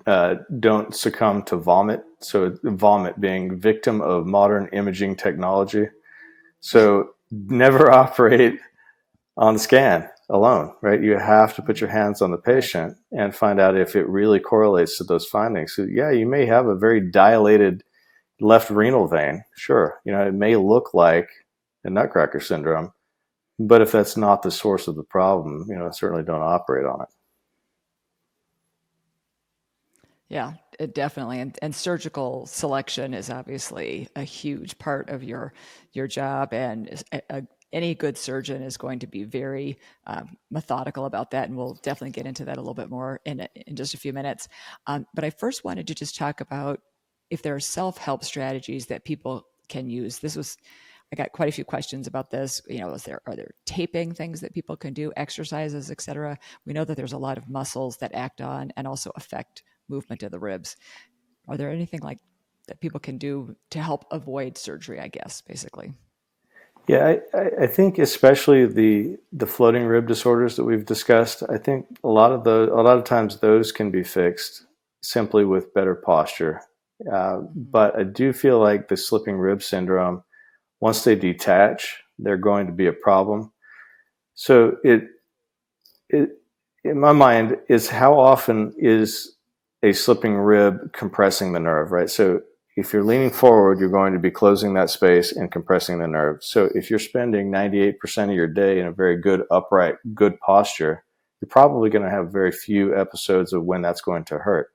uh, "Don't succumb to vomit." So, vomit being victim of modern imaging technology. So, never operate on the scan alone, right? You have to put your hands on the patient and find out if it really correlates to those findings. So, yeah, you may have a very dilated left renal vein, sure, you know, it may look like a nutcracker syndrome, but if that's not the source of the problem, you know, certainly don't operate on it. Yeah, it definitely. And, and surgical selection is obviously a huge part of your your job, and a, a, any good surgeon is going to be very um, methodical about that. And we'll definitely get into that a little bit more in in just a few minutes. Um, but I first wanted to just talk about if there are self help strategies that people can use. This was I got quite a few questions about this. You know, is there are there taping things that people can do, exercises, etc. We know that there's a lot of muscles that act on and also affect movement of the ribs. Are there anything like that people can do to help avoid surgery? I guess basically. Yeah, I, I think especially the the floating rib disorders that we've discussed. I think a lot of the a lot of times those can be fixed simply with better posture. Uh, but I do feel like the slipping rib syndrome once they detach, they're going to be a problem. So it, it, in my mind, is how often is a slipping rib compressing the nerve, right? So if you're leaning forward, you're going to be closing that space and compressing the nerve. So if you're spending 98% of your day in a very good upright, good posture, you're probably going to have very few episodes of when that's going to hurt.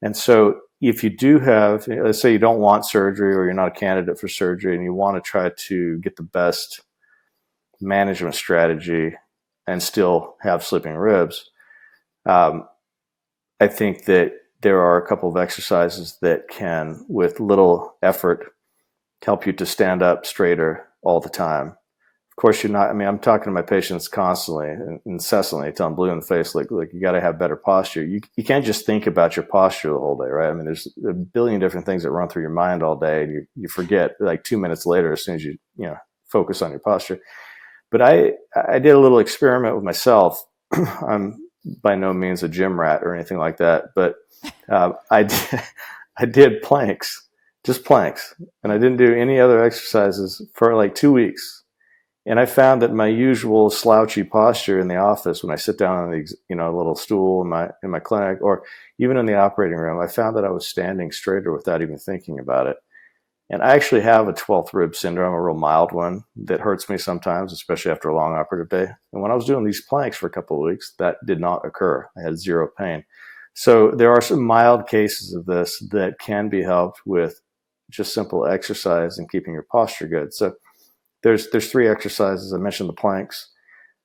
And so if you do have, let's say you don't want surgery or you're not a candidate for surgery and you want to try to get the best management strategy and still have slipping ribs, um, I think that there are a couple of exercises that can, with little effort, help you to stand up straighter all the time Of course, you're not. I mean, I'm talking to my patients constantly incessantly, telling blue in the face, like, like you got to have better posture. You you can't just think about your posture the whole day, right? I mean, there's a billion different things that run through your mind all day, and you you forget like two minutes later as soon as you you know focus on your posture. But I I did a little experiment with myself. I'm by no means a gym rat or anything like that, but uh, I did, I did planks, just planks, and I didn't do any other exercises for like two weeks and I found that my usual slouchy posture in the office when I sit down on the you know a little stool in my in my clinic or even in the operating room, I found that I was standing straighter without even thinking about it. And I actually have a 12th rib syndrome, a real mild one that hurts me sometimes, especially after a long operative day. And when I was doing these planks for a couple of weeks, that did not occur. I had zero pain. So there are some mild cases of this that can be helped with just simple exercise and keeping your posture good. So there's there's three exercises. I mentioned the planks.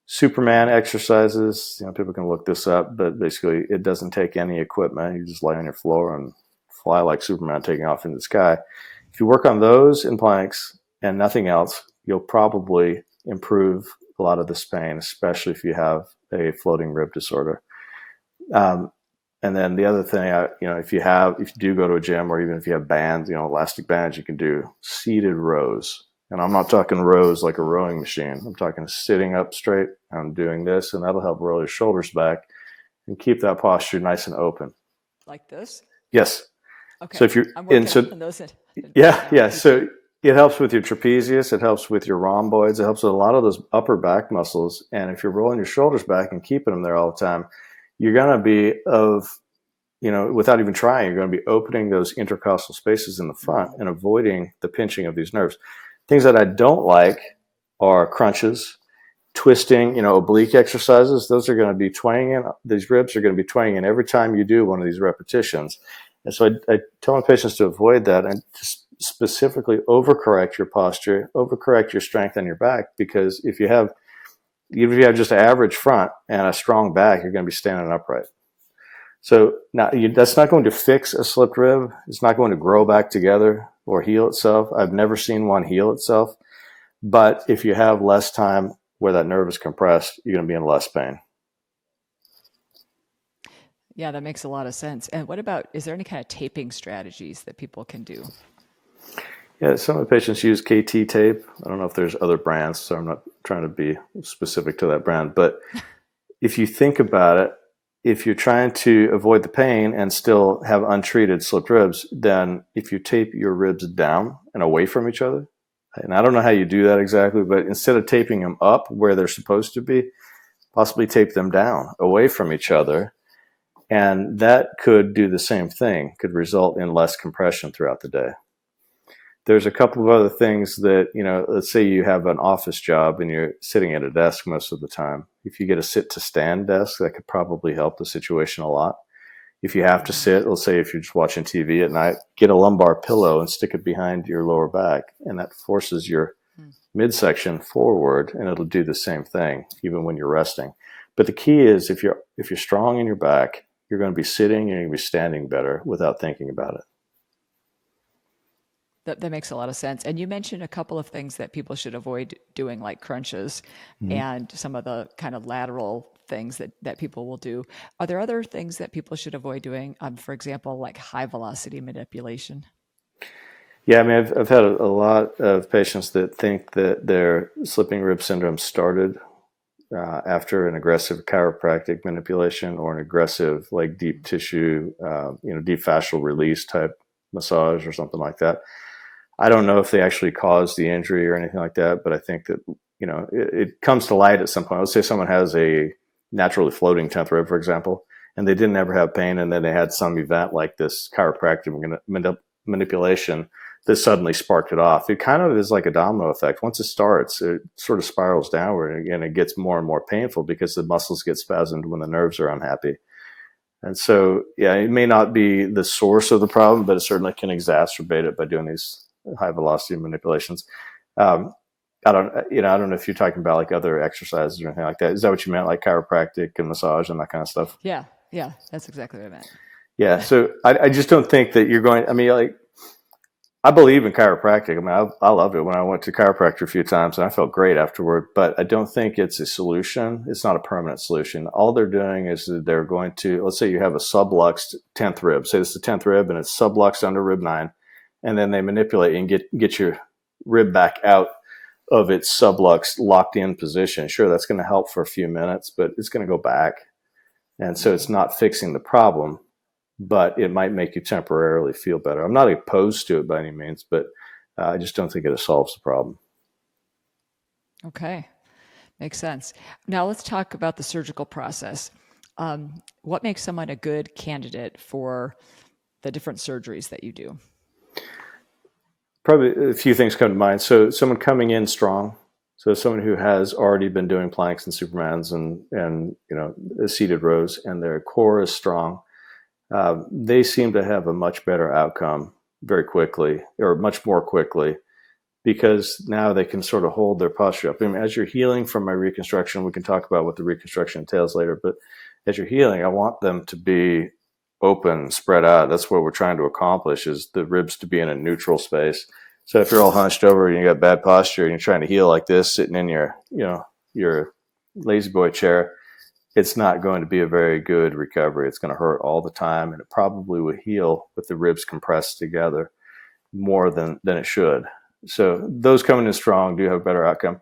Superman exercises. You know, people can look this up, but basically, it doesn't take any equipment. You just lay on your floor and fly like Superman taking off in the sky. If you work on those in planks and nothing else, you'll probably improve a lot of this pain, especially if you have a floating rib disorder. Um, and then the other thing, I, you know, if you have, if you do go to a gym or even if you have bands, you know, elastic bands, you can do seated rows. And I'm not talking rows like a rowing machine. I'm talking sitting up straight. I'm doing this, and that'll help roll your shoulders back and keep that posture nice and open. Like this? Yes. Okay. So if you're in, so those in, yeah, yeah. So it helps with your trapezius. It helps with your rhomboids. It helps with a lot of those upper back muscles. And if you're rolling your shoulders back and keeping them there all the time, you're going to be of you know, without even trying, you're going to be opening those intercostal spaces in the front and avoiding the pinching of these nerves. Things that I don't like are crunches, twisting, you know, oblique exercises. Those are going to be twanging. These ribs are going to be twanging every time you do one of these repetitions. And so I, I tell my patients to avoid that and just specifically overcorrect your posture, overcorrect your strength on your back, because if you have even if you have just an average front and a strong back, you're going to be standing upright. So now you, that's not going to fix a slipped rib. It's not going to grow back together or heal itself. I've never seen one heal itself. But if you have less time where that nerve is compressed, you're going to be in less pain. Yeah, that makes a lot of sense. And what about, is there any kind of taping strategies that people can do? Yeah, some of the patients use KT tape. I don't know if there's other brands, so I'm not trying to be specific to that brand. But if you think about it, if you're trying to avoid the pain and still have untreated slipped ribs, then if you tape your ribs down and away from each other, and I don't know how you do that exactly, but instead of taping them up where they're supposed to be, possibly tape them down away from each other. And that could do the same thing, could result in less compression throughout the day. There's a couple of other things that you know let's say you have an office job and you're sitting at a desk most of the time if you get a sit to stand desk that could probably help the situation a lot if you have to mm-hmm. sit let's say if you're just watching tv at night get a lumbar pillow and stick it behind your lower back and that forces your mm. midsection forward and it'll do the same thing even when you're resting but the key is if you're if you're strong in your back you're going to be sitting and you're going to be standing better without thinking about it that, that makes a lot of sense. And you mentioned a couple of things that people should avoid doing, like crunches mm-hmm. and some of the kind of lateral things that, that people will do. Are there other things that people should avoid doing? Um, for example, like high velocity manipulation? Yeah, I mean, I've, I've had a, a lot of patients that think that their slipping rib syndrome started uh, after an aggressive chiropractic manipulation or an aggressive, like deep tissue, uh, you know, deep fascial release type massage or something like that. I don't know if they actually caused the injury or anything like that, but I think that you know it, it comes to light at some point. Let's say someone has a naturally floating tenth rib, for example, and they didn't ever have pain, and then they had some event like this chiropractic manip- manipulation that suddenly sparked it off. It kind of is like a domino effect. Once it starts, it sort of spirals downward, and it gets more and more painful because the muscles get spasmed when the nerves are unhappy. And so, yeah, it may not be the source of the problem, but it certainly can exacerbate it by doing these high velocity manipulations. Um, I don't, you know, I don't know if you're talking about like other exercises or anything like that. Is that what you meant, like chiropractic and massage and that kind of stuff? Yeah, yeah, that's exactly what I meant. Yeah, so I, I just don't think that you're going. I mean, like, I believe in chiropractic. I mean, I, I love it. When I went to chiropractor a few times, and I felt great afterward. But I don't think it's a solution. It's not a permanent solution. All they're doing is they're going to, let's say you have a subluxed tenth rib. Say this is the tenth rib, and it's subluxed under rib nine and then they manipulate and get get your rib back out of its sublux locked in position. Sure, that's going to help for a few minutes, but it's going to go back. And so it's not fixing the problem, but it might make you temporarily feel better. I'm not opposed to it by any means, but uh, I just don't think it solves the problem. Okay, makes sense. Now let's talk about the surgical process. Um, what makes someone a good candidate for the different surgeries that you do? Probably a few things come to mind. So someone coming in strong, so someone who has already been doing planks and supermans and and you know seated rows, and their core is strong. Uh, they seem to have a much better outcome very quickly, or much more quickly, because now they can sort of hold their posture up. I mean, as you're healing from my reconstruction, we can talk about what the reconstruction entails later. But as you're healing, I want them to be open, spread out. That's what we're trying to accomplish is the ribs to be in a neutral space. So if you're all hunched over and you got bad posture and you're trying to heal like this, sitting in your, you know, your La-Z-Boy chair, it's not going to be a very good recovery. It's going to hurt all the time and it probably will heal with the ribs compressed together more than, than it should. So those coming in strong do have a better outcome.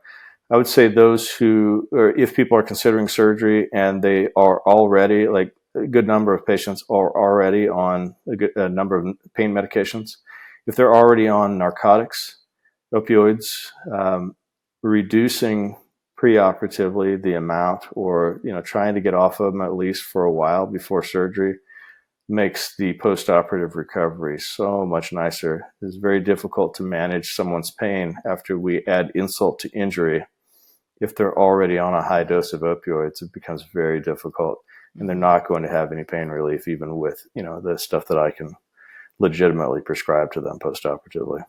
I would say those who, or if people are considering surgery and they are already like a good number of patients are already on a, good, a number of pain medications. If they're already on narcotics, opioids, um, reducing preoperatively the amount or you know trying to get off of them at least for a while before surgery makes the postoperative recovery so much nicer. It's very difficult to manage someone's pain after we add insult to injury. If they're already on a high dose of opioids, it becomes very difficult and they're not going to have any pain relief even with you know the stuff that I can legitimately prescribe to them postoperatively.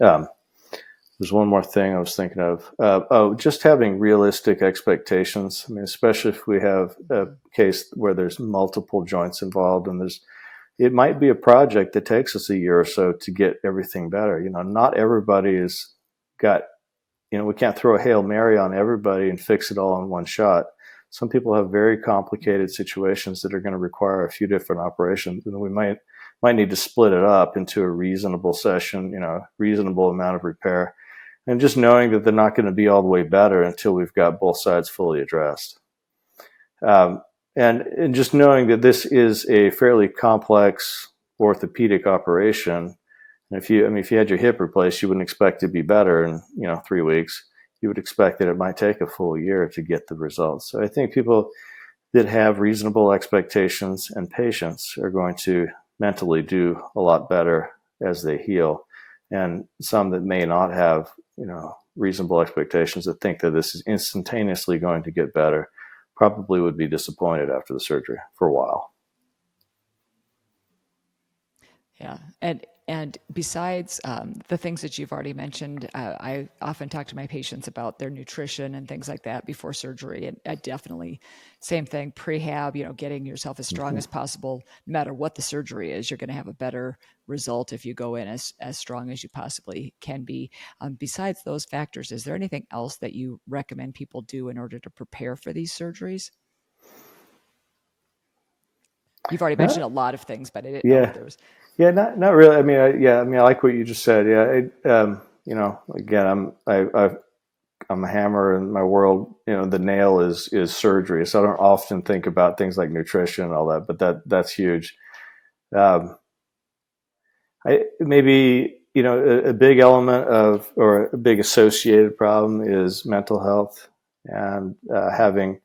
Um, there's one more thing I was thinking of. Uh, oh, just having realistic expectations. I mean, especially if we have a case where there's multiple joints involved, and there's it might be a project that takes us a year or so to get everything better. You know, not everybody is got. You know, we can't throw a hail mary on everybody and fix it all in one shot some people have very complicated situations that are going to require a few different operations, and we might might need to split it up into a reasonable session, you know, reasonable amount of repair, and just knowing that they're not going to be all the way better until we've got both sides fully addressed. Um, and, and just knowing that this is a fairly complex orthopedic operation. And if you, I mean, if you had your hip replaced, you wouldn't expect to be better in, you know, three weeks you would expect that it might take a full year to get the results. So I think people that have reasonable expectations and patience are going to mentally do a lot better as they heal. and some that may not have you know reasonable expectations that think that this is instantaneously going to get better probably would be disappointed after the surgery for a while. Yeah, and and besides um, the things that you've already mentioned, uh, I often talk to my patients about their nutrition and things like that before surgery. And I definitely, same thing, prehab, you know, getting yourself as strong mm-hmm. as possible. No matter what the surgery is, you're going to have a better result if you go in as, as strong as you possibly can be. Um, besides those factors, is there anything else that you recommend people do in order to prepare for these surgeries? You've already mentioned a lot of things, but it, yeah. there was yeah, not not really. I mean, I, yeah, I mean, I like what you just said. Yeah, um, you know, again, I'm I, i am a hammer in my world. You know, the nail is is surgery, so I don't often think about things like nutrition and all that, but that that's huge. Um, I maybe you know a, a big element of or a big associated problem is mental health and uh, having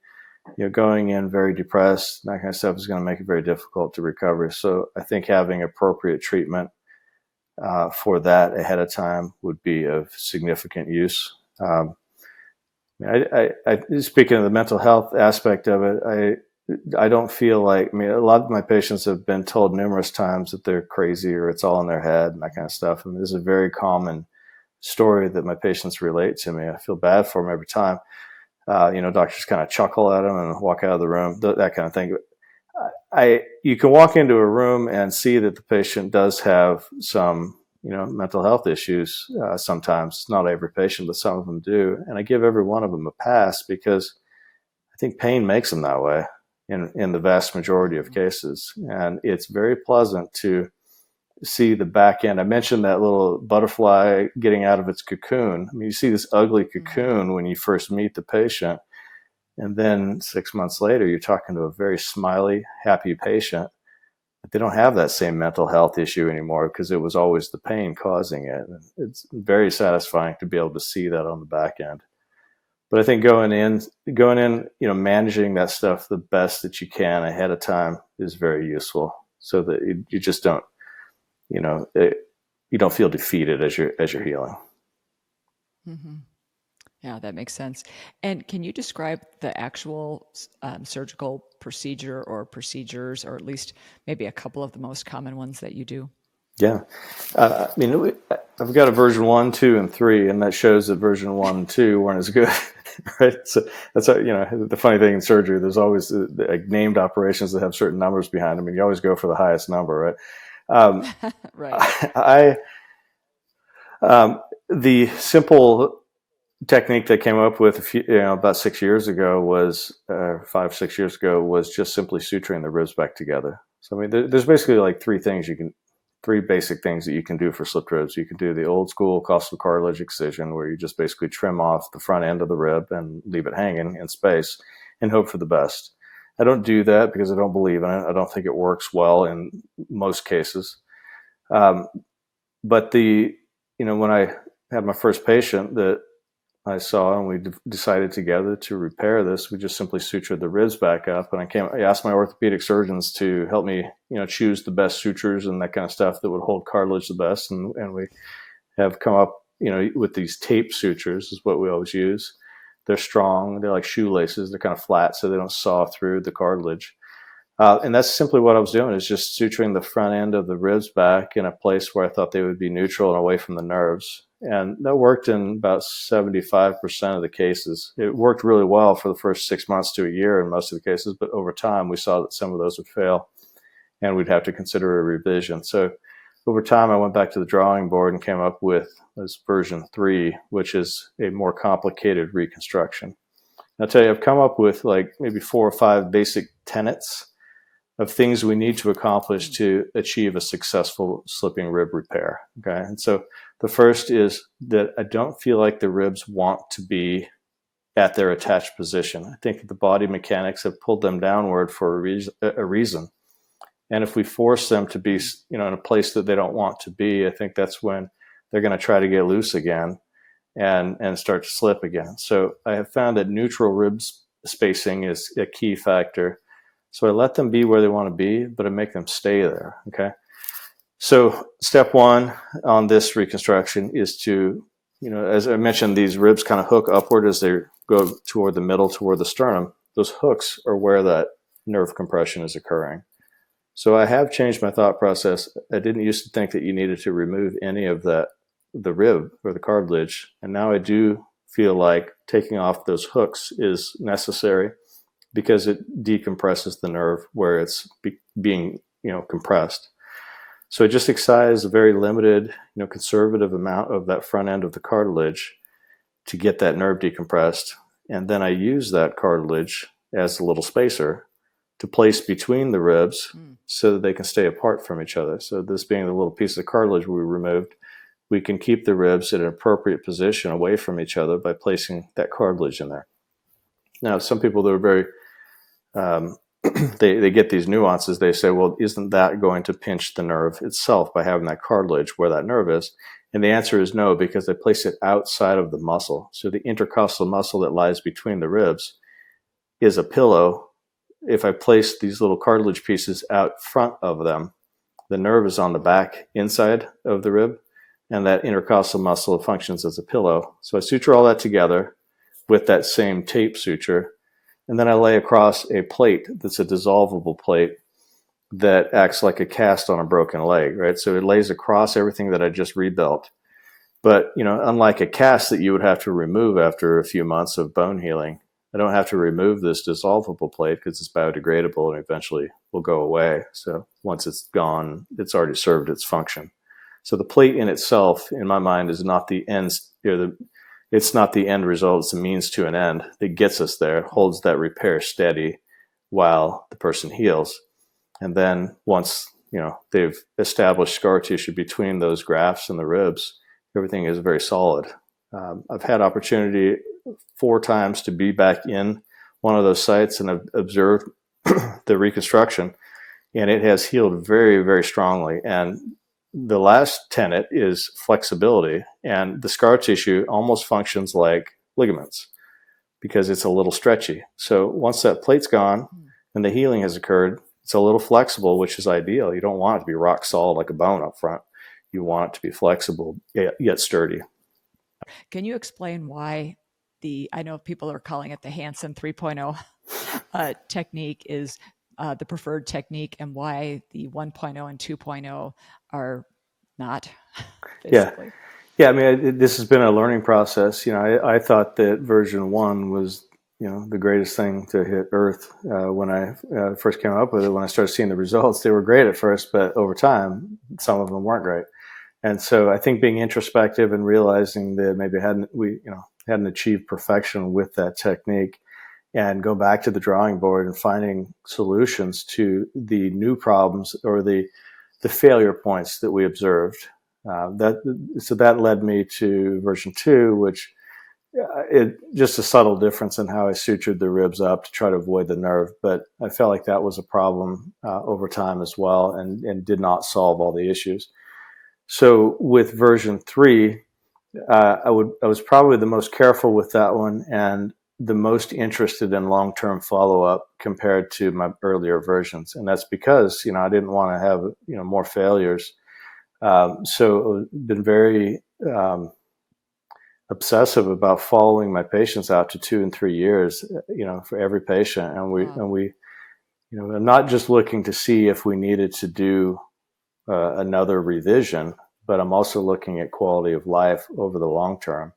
you know, going in very depressed, that kind of stuff is going to make it very difficult to recover. So I think having appropriate treatment uh, for that ahead of time would be of significant use. Um, I, I, I, speaking of the mental health aspect of it, I I don't feel like I mean a lot of my patients have been told numerous times that they're crazy or it's all in their head and that kind of stuff. I mean, this is a very common story that my patients relate to me. I feel bad for them every time uh, you know, doctors kind of chuckle at them and walk out of the room, th- that kind of thing. I, you can walk into a room and see that the patient does have some, you know, mental health issues. Uh, sometimes, not every patient, but some of them do. And I give every one of them a pass because I think pain makes them that way in, in the vast majority of cases. And it's very pleasant to, see the back end. I mentioned that little butterfly getting out of its cocoon. I mean, you see this ugly mm-hmm. cocoon when you first meet the patient. And then six months later, you're talking to a very smiley, happy patient. But they don't have that same mental health issue anymore because it was always the pain causing it. And it's very satisfying to be able to see that on the back end. But I think going in, going in, you know, managing that stuff the best that you can ahead of time is very useful, so that you, you just don't you know, it, you don't feel defeated as you're as you're healing. Mm-hmm. Yeah, that makes sense. And can you describe the actual um, surgical procedure or procedures, or at least maybe a couple of the most common ones that you do? Yeah, uh, I mean, I've got a version one, two, and three, and that shows that version one and two weren't as good, right? So that's a, you know the funny thing in surgery. There's always uh, like named operations that have certain numbers behind them, and you always go for the highest number, right? Um, right. I, um, the simple technique that came up with a few, you know, about six years ago was uh, five, six years ago was just simply suturing the ribs back together. So I mean, there, there's basically like three things you can, three basic things that you can do for slipped ribs. You can do the old school costal cartilage excision, where you just basically trim off the front end of the rib and leave it hanging in space, and hope for the best. I don't do that because I don't believe in it. I don't think it works well in most cases. Um, but the, you know, when I had my first patient that I saw and we d- decided together to repair this, we just simply sutured the ribs back up. And I came, I asked my orthopedic surgeons to help me, you know, choose the best sutures and that kind of stuff that would hold cartilage the best. And, and we have come up, you know, with these tape sutures is what we always use. They're strong. They're like shoelaces. They're kind of flat, so they don't saw through the cartilage. Uh, and that's simply what I was doing is just suturing the front end of the ribs back in a place where I thought they would be neutral and away from the nerves. And that worked in about 75% of the cases. It worked really well for the first six months to a year in most of the cases, but over time we saw that some of those would fail and we'd have to consider a revision. So over time, I went back to the drawing board and came up with this version three, which is a more complicated reconstruction. I'll tell you, I've come up with like maybe four or five basic tenets of things we need to accomplish to achieve a successful slipping rib repair. Okay. And so the first is that I don't feel like the ribs want to be at their attached position. I think the body mechanics have pulled them downward for a. A reason. And if we force them to be, you know, in a place that they don't want to be, I think that's when they're going to try to get loose again and and start to slip again. So I have found that neutral ribs spacing is a key factor. So I let them be where they want to be, but I make them stay there. Okay. So step one on this reconstruction is to, you know, as I mentioned, these ribs kind of hook upward as they go toward the middle, toward the sternum. Those hooks are where that nerve compression is occurring. So I have changed my thought process. I didn't used to think that you needed to remove any of that, the rib or the cartilage. And now I do feel like taking off those hooks is necessary because it decompresses the nerve where it's be, being, you know, compressed. So I just excise a very limited, you know, conservative amount of that front end of the cartilage to get that nerve decompressed. And then I use that cartilage as a little spacer to place between the ribs mm. so that they can stay apart from each other. So this being the little piece of cartilage we removed, we can keep the ribs at an appropriate position away from each other by placing that cartilage in there. Now, some people that are very um, they, they get these nuances. They say, well, isn't that going to pinch the nerve itself by having that cartilage where that nerve is? And the answer is no, because they place it outside of the muscle. So the intercostal muscle that lies between the ribs is a pillow if I place these little cartilage pieces out front of them, the nerve is on the back inside of the rib, and that intercostal muscle functions as a pillow. So I suture all that together with that same tape suture, and then I lay across a plate that's a dissolvable plate that acts like a cast on a broken leg, right? So it lays across everything that I just rebuilt. But, you know, unlike a cast that you would have to remove after a few months of bone healing, I don't have to remove this dissolvable plate because it's biodegradable and eventually will go away. So once it's gone, it's already served its function. So the plate in itself, in my mind, is not the end. You know, the, it's not the end result. It's a means to an end that gets us there, holds that repair steady while the person heals. And then once you know they've established scar tissue between those grafts and the ribs, everything is very solid. Um, I've had opportunity four times to be back in one of those sites and have observed the reconstruction, and it has healed very, very strongly. And the last tenet is flexibility, and the scar tissue almost functions like ligaments because it's a little stretchy. So once that plate's gone and the healing has occurred, it's a little flexible, which is ideal. You don't want it to be rock solid like a bone up front. You want it to be flexible yet sturdy. Can you explain why the I know people are calling it the Hansen 3.0 uh, technique is uh, the preferred technique, and why the 1.0 and 2.0 are not. Basically. Yeah. Yeah, I mean, this has been a learning process. You know, I, I, thought that version one was, you know, the greatest thing to hit Earth uh, when I uh, first came up with it. When I started seeing the results, they were great at first, but over time, some of them weren't great. And so, I think being introspective and realizing that maybe hadn't we, you know, hadn't achieved perfection with that technique and go back to the drawing board and finding solutions to the new problems or the the failure points that we observed. Uh, that so that led me to version two, which uh, it just a subtle difference in how I sutured the ribs up to try to avoid the nerve, but I felt like that was a problem uh, over time as well, and and did not solve all the issues. So with version three, uh, I would I was probably the most careful with that one and the most interested in long term follow up compared to my earlier versions, and that's because you know I didn't want to have you know more failures. Um, so been very um, obsessive about following my patients out to two and three years, you know, for every patient, and we wow. and we, you know, I'm not just looking to see if we needed to do uh, another revision but I'm also looking at quality of life over the long term.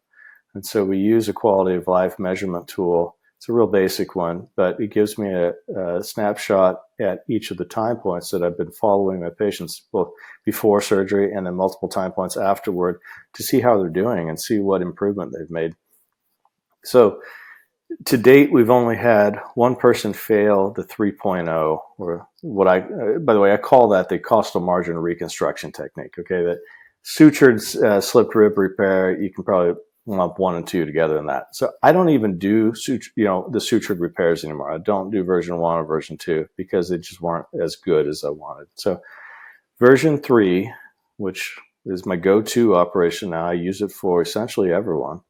And so we use a quality of life measurement tool. It's a real basic one, but it gives me a, a snapshot at each of the time points that I've been following my patients both before surgery and then multiple time points afterward to see how they're doing and see what improvement they've made. So to date, we've only had one person fail the 3.0, or what I, uh, by the way, I call that the costal margin reconstruction technique. Okay, that sutured uh, slipped rib repair, you can probably lump one and two together in that. So I don't even do suture, you know, the sutured repairs anymore. I don't do version one or version two because they just weren't as good as I wanted. So version three, which is my go-to operation now, I use it for essentially everyone.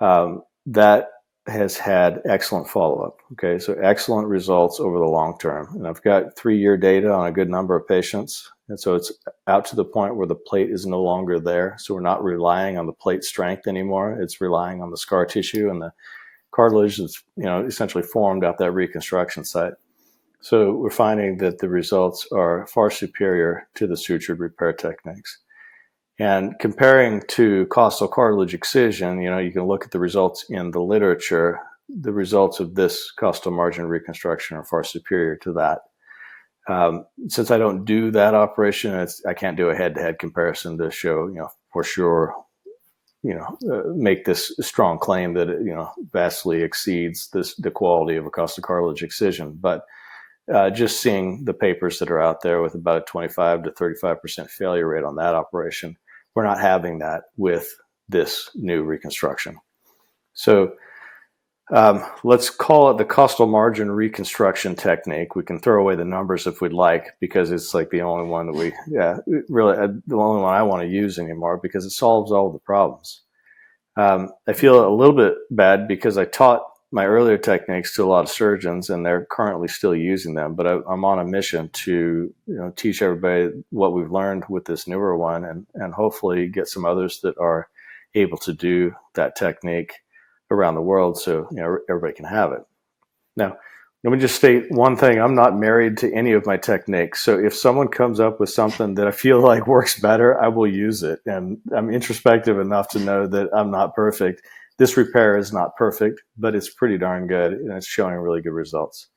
Um, that has had excellent follow up. Okay, so excellent results over the long term. And I've got three year data on a good number of patients. And so it's out to the point where the plate is no longer there. So we're not relying on the plate strength anymore. It's relying on the scar tissue and the cartilage that's you know essentially formed at that reconstruction site. So we're finding that the results are far superior to the sutured repair techniques. And comparing to costal cartilage excision, you know, you can look at the results in the literature. The results of this costal margin reconstruction are far superior to that. Um, since I don't do that operation, I can't do a head-to-head comparison to show, you know, for sure, you know, uh, make this strong claim that it, you know vastly exceeds this the quality of a costal cartilage excision. But uh, just seeing the papers that are out there with about a 25 to 35 percent failure rate on that operation, we're not having that with this new reconstruction. So um, let's call it the costal margin reconstruction technique. We can throw away the numbers if we'd like, because it's like the only one that we, yeah, really uh, the only one I want to use anymore because it solves all the problems. Um, I feel a little bit bad because I taught my earlier techniques to a lot of surgeons and they're currently still using them, but I, am on a mission to you know, teach everybody what we've learned with this newer one and, and hopefully get some others that are able to do that technique around the world so you know everybody can have it. Now, let me just state one thing: I'm not married to any of my techniques. So if someone comes up with something that I feel like works better, I will use it. And I'm introspective enough to know that I'm not perfect. This repair is not perfect, but it's pretty darn good, and it's showing really good results.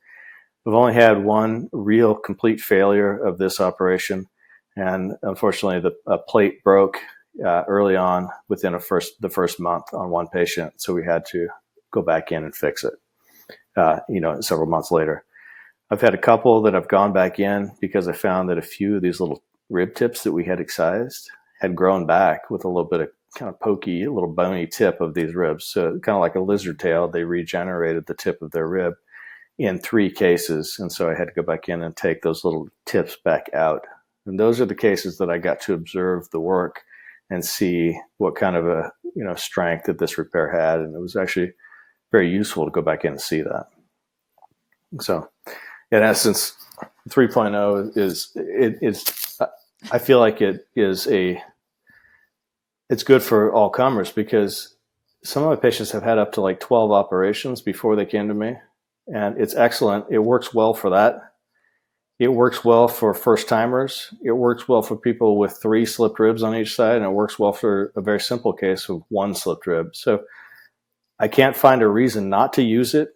We've only had one real complete failure of this operation, and unfortunately, the plate broke uh, early on within a first the first month on one patient, so we had to go back in and fix it. Uh, you know, several months later, I've had a couple that I've gone back in because I found that a few of these little rib tips that we had excised had grown back with a little bit of kind of pokey, a little bony tip of these ribs. So kind of like a lizard tail, they regenerated the tip of their rib in three cases, and so I had to go back in and take those little tips back out. And those are the cases that I got to observe the work and see what kind of a you know strength that this repair had, and it was actually very useful to go back in and see that. So, in essence, 3.0 is it is I feel like it is a it's good for all comers because some of my patients have had up to like 12 operations before they came to me and it's excellent it works well for that it works well for first timers. It works well for people with three slipped ribs on each side, and it works well for a very simple case of one slipped rib. So I can't find a reason not to use it.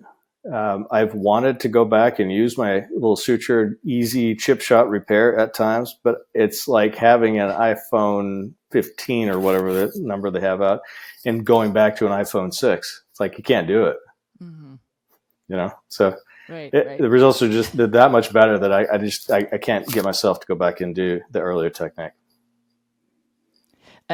Um, I've wanted to go back and use my little sutured easy chip shot repair at times, but it's like having an iPhone 15 or whatever the number they have out and going back to an iPhone 6. It's like you can't do it. Mm-hmm. You know, so Right, it, right. The results are just that much better that I, I just I, I can't get myself to go back and do the earlier technique.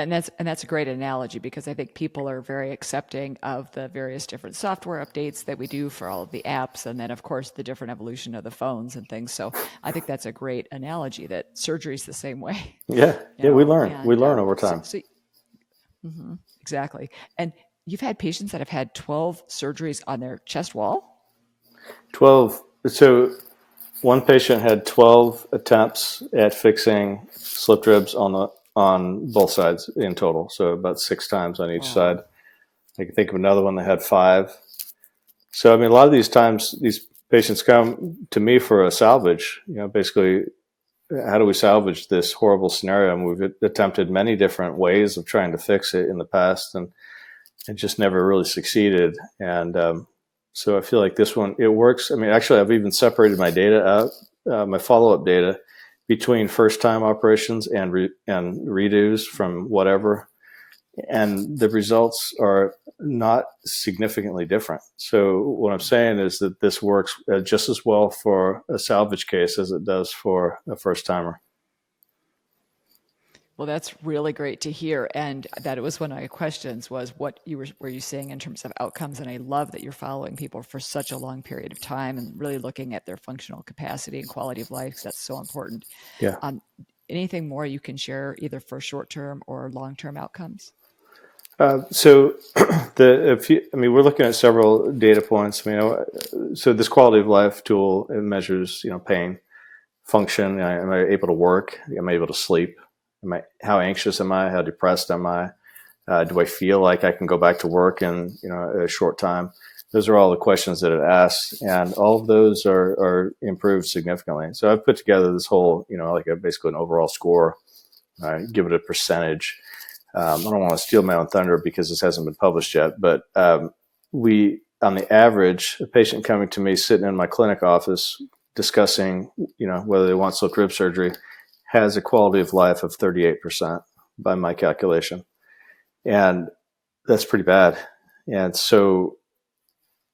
And that's and that's a great analogy because I think people are very accepting of the various different software updates that we do for all of the apps, and then of course the different evolution of the phones and things. So I think that's a great analogy that surgery is the same way. Yeah, yeah, know? we learn. And, we learn uh, over time. So, so, mm-hmm, exactly. And you've had patients that have had twelve surgeries on their chest wall. 12. So one patient had 12 attempts at fixing slip ribs on the on both sides in total. So about six times on each wow. side. I can think of another one that had five. So I mean, a lot of these times, these patients come to me for a salvage. You know, basically, how do we salvage this horrible scenario? And we've attempted many different ways of trying to fix it in the past, and it just never really succeeded. And um, so I feel like this one, it works. I mean, actually, I've even separated my data out, uh, my follow up data between first time operations and, re- and redos from whatever. And the results are not significantly different. So, what I'm saying is that this works uh, just as well for a salvage case as it does for a first timer. Well, that's really great to hear, and that it was one of my questions was what you were were you seeing in terms of outcomes, and I love that you're following people for such a long period of time and really looking at their functional capacity and quality of life that's so important. Yeah. Um, anything more you can share either for short term or long term outcomes? Uh, so the you, I mean we're looking at several data points. I mean, uh, so this quality of life tool it measures you know pain, function. Am I able to work? Am I able to sleep? Am I how anxious am I? How depressed am I? Uh, do I feel like I can go back to work in you know a short time? Those are all the questions that it asks, and all of those are, are improved significantly. So I've put together this whole you know like a, basically an overall score. I give it a percentage um, I don't want to steal my own thunder because this hasn't been published yet, but um, we, on the average, a patient coming to me sitting in my clinic office discussing, you know, whether they want slip rib surgery, has a quality of life of 38% by my calculation, and that's pretty bad. And so,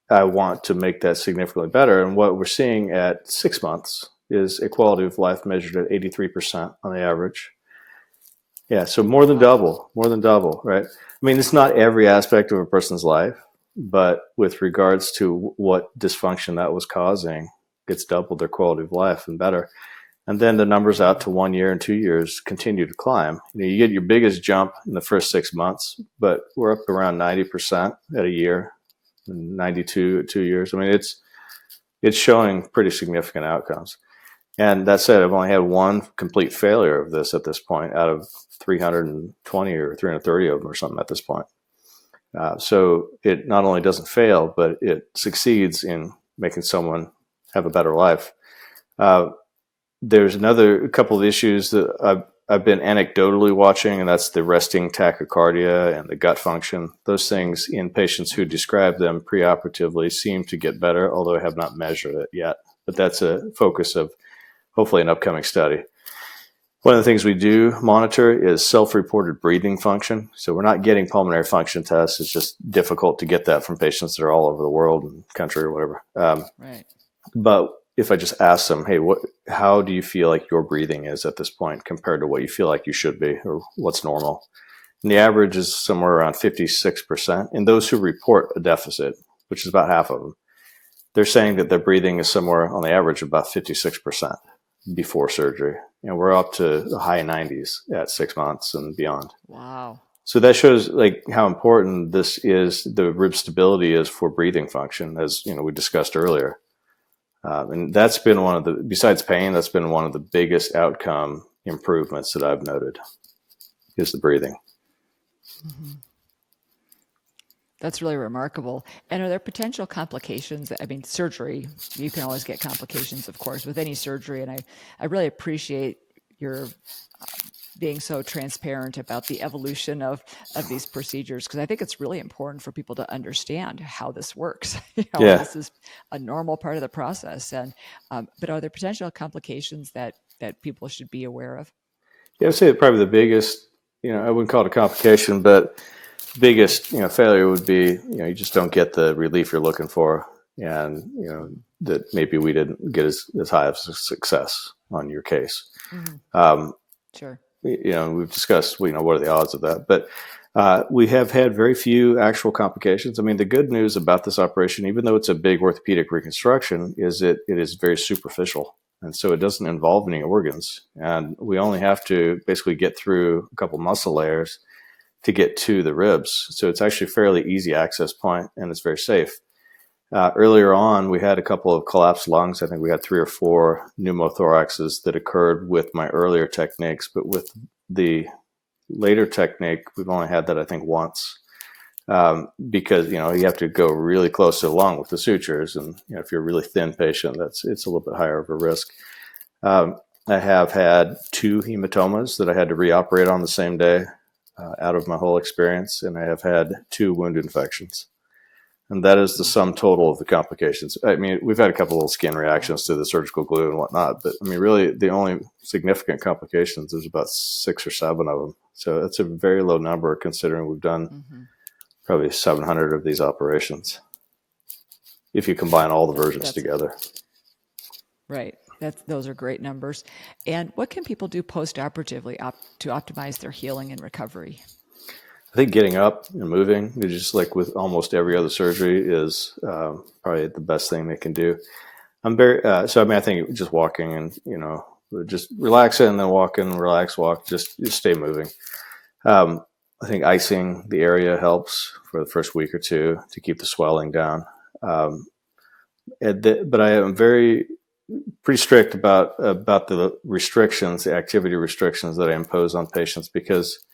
I want to make that significantly better. And what we're seeing at six months is a quality of life measured at 83% on the average yeah, so more than double, more than double, right? I mean, it's not every aspect of a person's life, but with regards to what dysfunction that was causing, it's doubled their quality of life and better. And then the numbers out to one year and two years continue to climb. You, know, you get your biggest jump in the first six months, but we're up around 90% at a year, 92 at two years. I mean, it's, it's showing pretty significant outcomes. And that said, I've only had one complete failure of this at this point out of 320 or 330 of them or something at this point. Uh, so it not only doesn't fail, but it succeeds in making someone have a better life. Uh, there's another couple of issues that I've, I've been anecdotally watching, and that's the resting tachycardia and the gut function. Those things in patients who describe them preoperatively seem to get better, although I have not measured it yet. But that's a focus of hopefully an upcoming study. One of the things we do monitor is self-reported breathing function. So we're not getting pulmonary function tests. It's just difficult to get that from patients that are all over the world and country or whatever. Um, right. But if I just ask them, hey, what, how do you feel like your breathing is at this point compared to what you feel like you should be or what's normal? And the average is somewhere around 56%. And those who report a deficit, which is about half of them, they're saying that their breathing is somewhere on the average about 56% before surgery. And we're up to the high 90s at six months and beyond. Wow. So that shows like how important this is, the rib stability is for breathing function, as you know we discussed earlier. Um, and that's been one of the, besides pain, that's been one of the biggest outcome improvements that I've noted is the breathing. Mm-hmm. That's really remarkable. And are there potential complications? I mean, surgery, you can always get complications, of course, with any surgery. And I, I really appreciate your uh, being so transparent about the evolution of, of these procedures because I think it's really important for people to understand how this works. you know, yeah. This is a normal part of the process. And um, but are there potential complications that that people should be aware of? Yeah, I'd say probably the biggest, you know, I wouldn't call it a complication, but biggest you know failure would be you know you just don't get the relief you're looking for and you know that maybe we didn't get as, as high of success on your case mm-hmm. um, sure you know we've discussed you know what are the odds of that but uh, we have had very few actual complications. I mean, the good news about this operation, even though it's a big orthopedic reconstruction, is that it is very superficial. And so it doesn't involve any organs. And we only have to basically get through a couple muscle layers to get to the ribs. So it's actually a fairly easy access point and it's very safe. Uh, earlier on, we had a couple of collapsed lungs. I think we had three or four pneumothoraxes that occurred with my earlier techniques, but with the later technique, we've only had that, I think, once. Um, because you know you have to go really close to the lung with the sutures, and you know, if you're a really thin patient, that's it's a little bit higher of a risk. Um, I have had two hematomas that I had to reoperate on the same day uh, out of my whole experience, and I have had two wound infections. And that is the sum total of the complications. I mean, we've had a couple little skin reactions to the surgical glue and whatnot, but I mean, really, the only significant complications, there's about six or seven of them. So it's a very low number considering we've done mm-hmm. probably 700 of these operations if you combine all the versions that's, together. Right. That's, those are great numbers. And what can people do post-operatively op- to optimize their healing and recovery? I think getting up and moving, just like with almost every other surgery, is um, probably the best thing they can do. I'm very uh, so. I mean, I think just walking and you know, just relax and then walk and relax, walk. Just just stay moving. Um, I think icing the area helps for the first week or two to keep the swelling down. Um, the, but I am very pretty strict about about the restrictions, the activity restrictions that I impose on patients because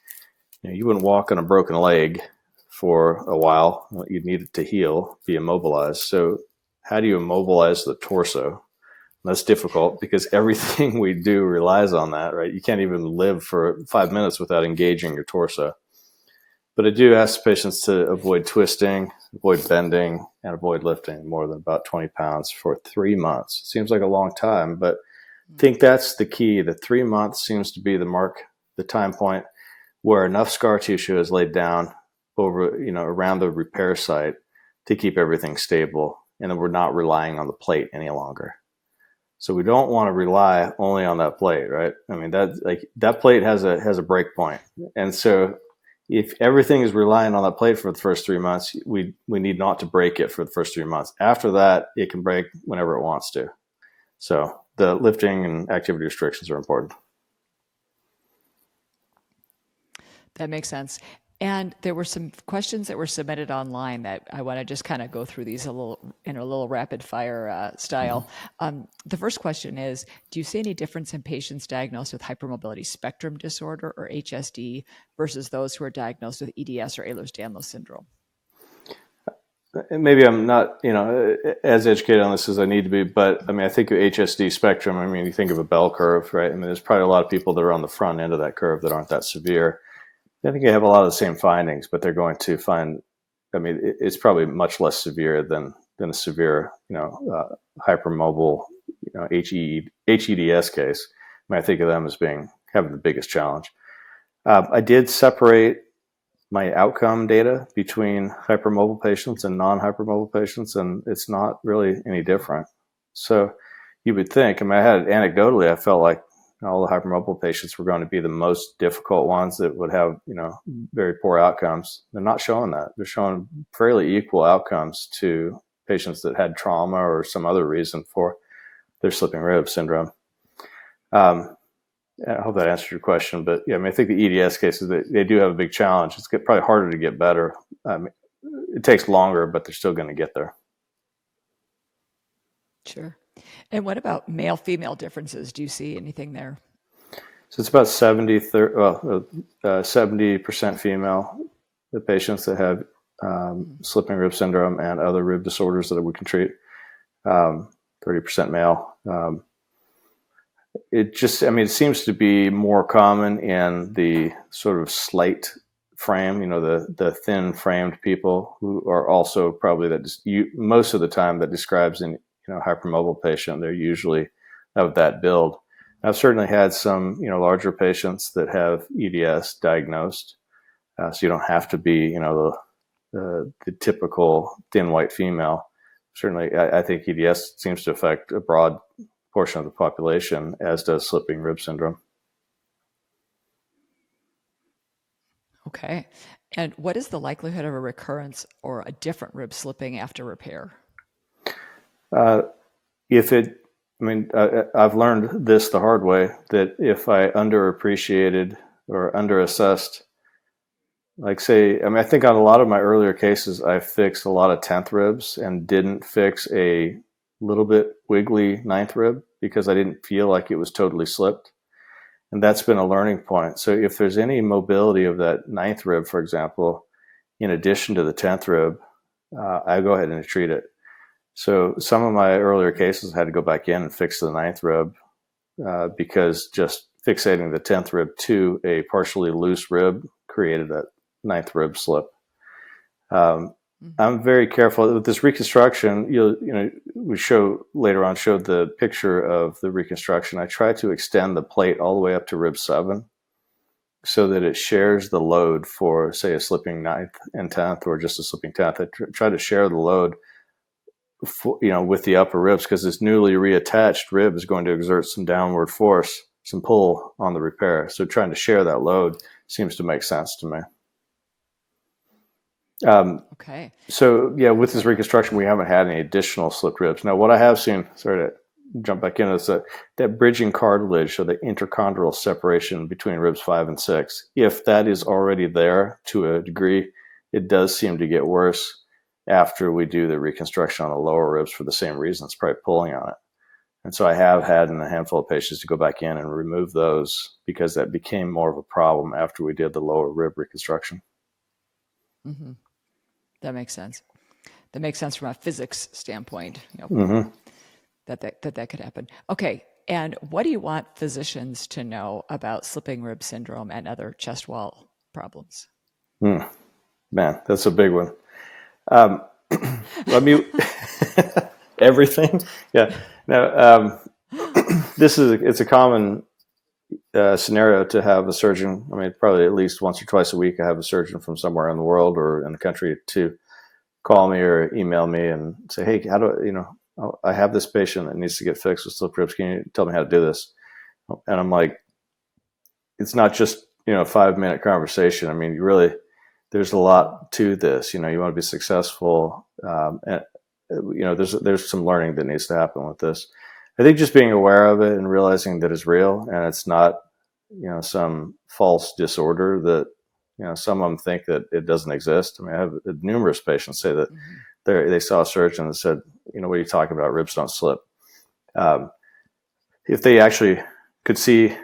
you, know, you wouldn't walk on a broken leg for a while. You'd need it to heal, be immobilized. So, how do you immobilize the torso? That's difficult because everything we do relies on that, right? You can't even live for five minutes without engaging your torso. But I do ask patients to avoid twisting, avoid bending, and avoid lifting more than about 20 pounds for three months. It seems like a long time, but I think that's the key. The three months seems to be the mark, the time point where enough scar tissue is laid down over, you know, around the repair site to keep everything stable. And then we're not relying on the plate any longer. So we don't want to rely only on that plate, right? I mean, that like that plate has a has a break point, and so if everything is relying on that plate for the first three months, we we need not to break it for the first three months. After that, it can break whenever it wants to. So the lifting and activity restrictions are important. That makes sense. And there were some questions that were submitted online that I want to just kind of go through these a little in a little rapid fire uh, style. Mm-hmm. Um, the first question is Do you see any difference in patients diagnosed with hypermobility spectrum disorder or HSD versus those who are diagnosed with EDS or Ehlers Danlos syndrome? Uh, maybe I'm not, you know, as educated on this as I need to be, but I mean, I think of HSD spectrum. I mean, you think of a bell curve, right? I mean, there's probably a lot of people that are on the front end of that curve that aren't that severe I think you have a lot of the same findings, but they're going to find. I mean, it's probably much less severe than than a severe, you know, uh, hypermobile, you know, HE, HEDS case. I, mean, I think of them as being having the biggest challenge. Uh, I did separate my outcome data between hypermobile patients and non-hypermobile patients, and it's not really any different. So you would think. I mean, I had anecdotally, I felt like all the hypermobile patients were going to be the most difficult ones that would have, you know, very poor outcomes. They're not showing that. They're showing fairly equal outcomes to patients that had trauma or some other reason for their slipping rib syndrome. Um, I hope that answered your question, but yeah, I mean, I think the EDS cases they, they do have a big challenge. It's get, probably harder to get better. I mean, it takes longer, but they're still going to get there. Sure. And what about male female differences? Do you see anything there? So it's about 70, 30, well, uh, 70% female, the patients that have um, slipping rib syndrome and other rib disorders that we can treat. Um, 30% male. Um, it just, I mean, it seems to be more common in the sort of slight frame, you know, the, the thin framed people who are also probably that you, most of the time that describes in you know hypermobile patient, they're usually of that build. I've certainly had some you know larger patients that have EDS diagnosed, uh, so you don't have to be you know the, the, the typical thin white female. Certainly, I, I, think EDS seems to affect a broad portion of the population, as does slipping rib syndrome. Okay. And what is the likelihood of a recurrence or a different rib slipping after repair? Uh, if it, I mean, I, I've learned this the hard way that if I underappreciated or underassessed, like say, I mean, I think on a lot of my earlier cases, I fixed a lot of 10th ribs and didn't fix a little bit wiggly ninth rib because I didn't feel like it was totally slipped. And that's been a learning point. So if there's any mobility of that ninth rib, for example, in addition to the 10th rib, uh, I go ahead and treat it. So some of my earlier cases I had to go back in and fix the ninth rib uh, because just fixating the tenth rib to a partially loose rib created a ninth rib slip. Um, mm-hmm. I'm very careful with this reconstruction. You'll, you know, we show later on showed the picture of the reconstruction. I try to extend the plate all the way up to rib seven, so that it shares the load for, say, a slipping ninth and tenth, or just a slipping tenth. I tr- try to share the load you know, with the upper ribs because this newly reattached rib is going to exert some downward force, some pull on the repair. So trying to share that load seems to make sense to me. Um, okay. So yeah, with this reconstruction, we haven't had any additional slipped ribs. Now, what I have seen, sorry to jump back in. Is that that bridging cartilage or the interchondral separation between ribs five and six? If that is already there to a degree, it does seem to get worse after we do the reconstruction on the lower ribs for the same reasons, probably pulling on it. And so I have had in a handful of patients to go back in and remove those because that became more of a problem after we did the lower rib reconstruction. Mm-hmm. That makes sense. That makes sense from a physics standpoint. You know, mm-hmm. that, that that that could happen. Okay. And what do you want physicians to know about slipping rib syndrome and other chest wall problems? Mm. Man, that's a big one. Um, let me everything. Yeah. Now, um, this is a, it's a common uh, scenario to have a surgeon. I mean, probably at least once or twice a week, I have a surgeon from somewhere in the world or in the country to call me or email me and say, "Hey, how do I, you know? Oh, I have this patient that needs to get fixed with slip ribs. Can you tell me how to do this?" And I'm like, "It's not just you know a five minute conversation. I mean, you really." There's a lot to this. You know, you want to be successful, um, and you know, there's there's some learning that needs to happen with this. I think just being aware of it and realizing that it's real and it's not, you know, some false disorder that, you know, some of them think that it doesn't exist. I mean, I have numerous patients say that mm-hmm. they saw a surgeon and said, you know, what are you talking about? Ribs don't slip. Um, if they actually could see,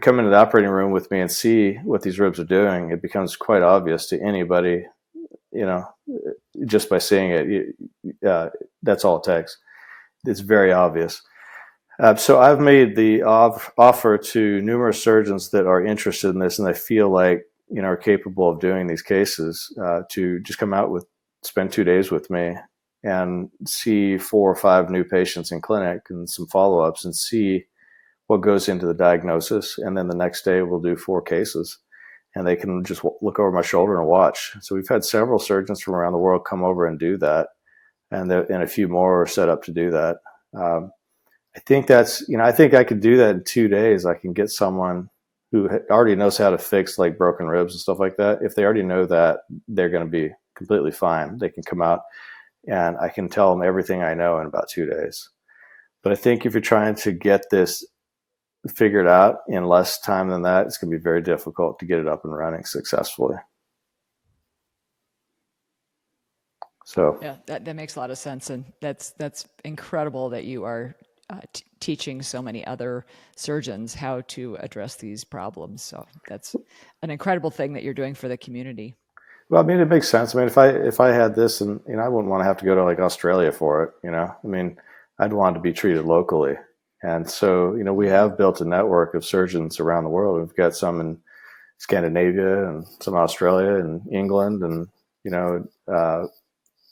come into the operating room with me and see what these ribs are doing, it becomes quite obvious to anybody, you know, just by seeing it. Uh, that's all it takes. It's very obvious. Uh, so I've made the off- offer to numerous surgeons that are interested in this and they feel like you know are capable of doing these cases uh, to just come out with spend two days with me and see four or five new patients in clinic and some follow-ups and see what goes into the diagnosis and then the next day we'll do four cases and they can just look over my shoulder and watch so we've had several surgeons from around the world come over and do that and, and a few more are set up to do that um, I think that's you know I think I could do that in two days. I can get someone who already knows how to fix like broken ribs and stuff like that. If they already know that, they're going to be completely fine. They can come out and I can tell them everything I know in about two days. But I think if you're trying to get this figured out in less time than that, it's going to be very difficult to get it up and running successfully. So yeah, that, that makes a lot of sense, and that's that's incredible that you are uh, t- teaching so many other surgeons how to address these problems. So that's an incredible thing that you're doing for the community. Well, I mean, it makes sense. I mean, if I if I had this, and you know, I wouldn't want to have to go to like Australia for it. You know, I mean, I'd want to be treated locally, and so you know, we have built a network of surgeons around the world. We've got some in Scandinavia and some Australia and England, and you know, uh,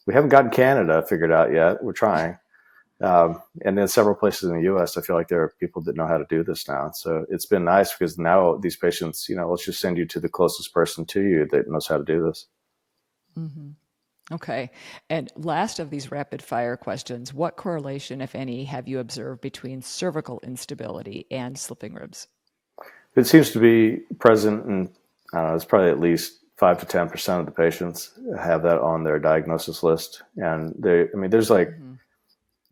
we haven't gotten Canada figured out yet. We're trying. Um, and then several places in the U.S., I feel like there are people that know how to do this now. So it's been nice because now these patients, you know, let's just send you to the closest person to you that knows how to do this. Mm-hmm. Okay. And last of these rapid fire questions what correlation, if any, have you observed between cervical instability and slipping ribs? It seems to be present, and I don't know, it's probably at least five to ten percent of the patients have that on their diagnosis list. And they, I mean, there's like mm-hmm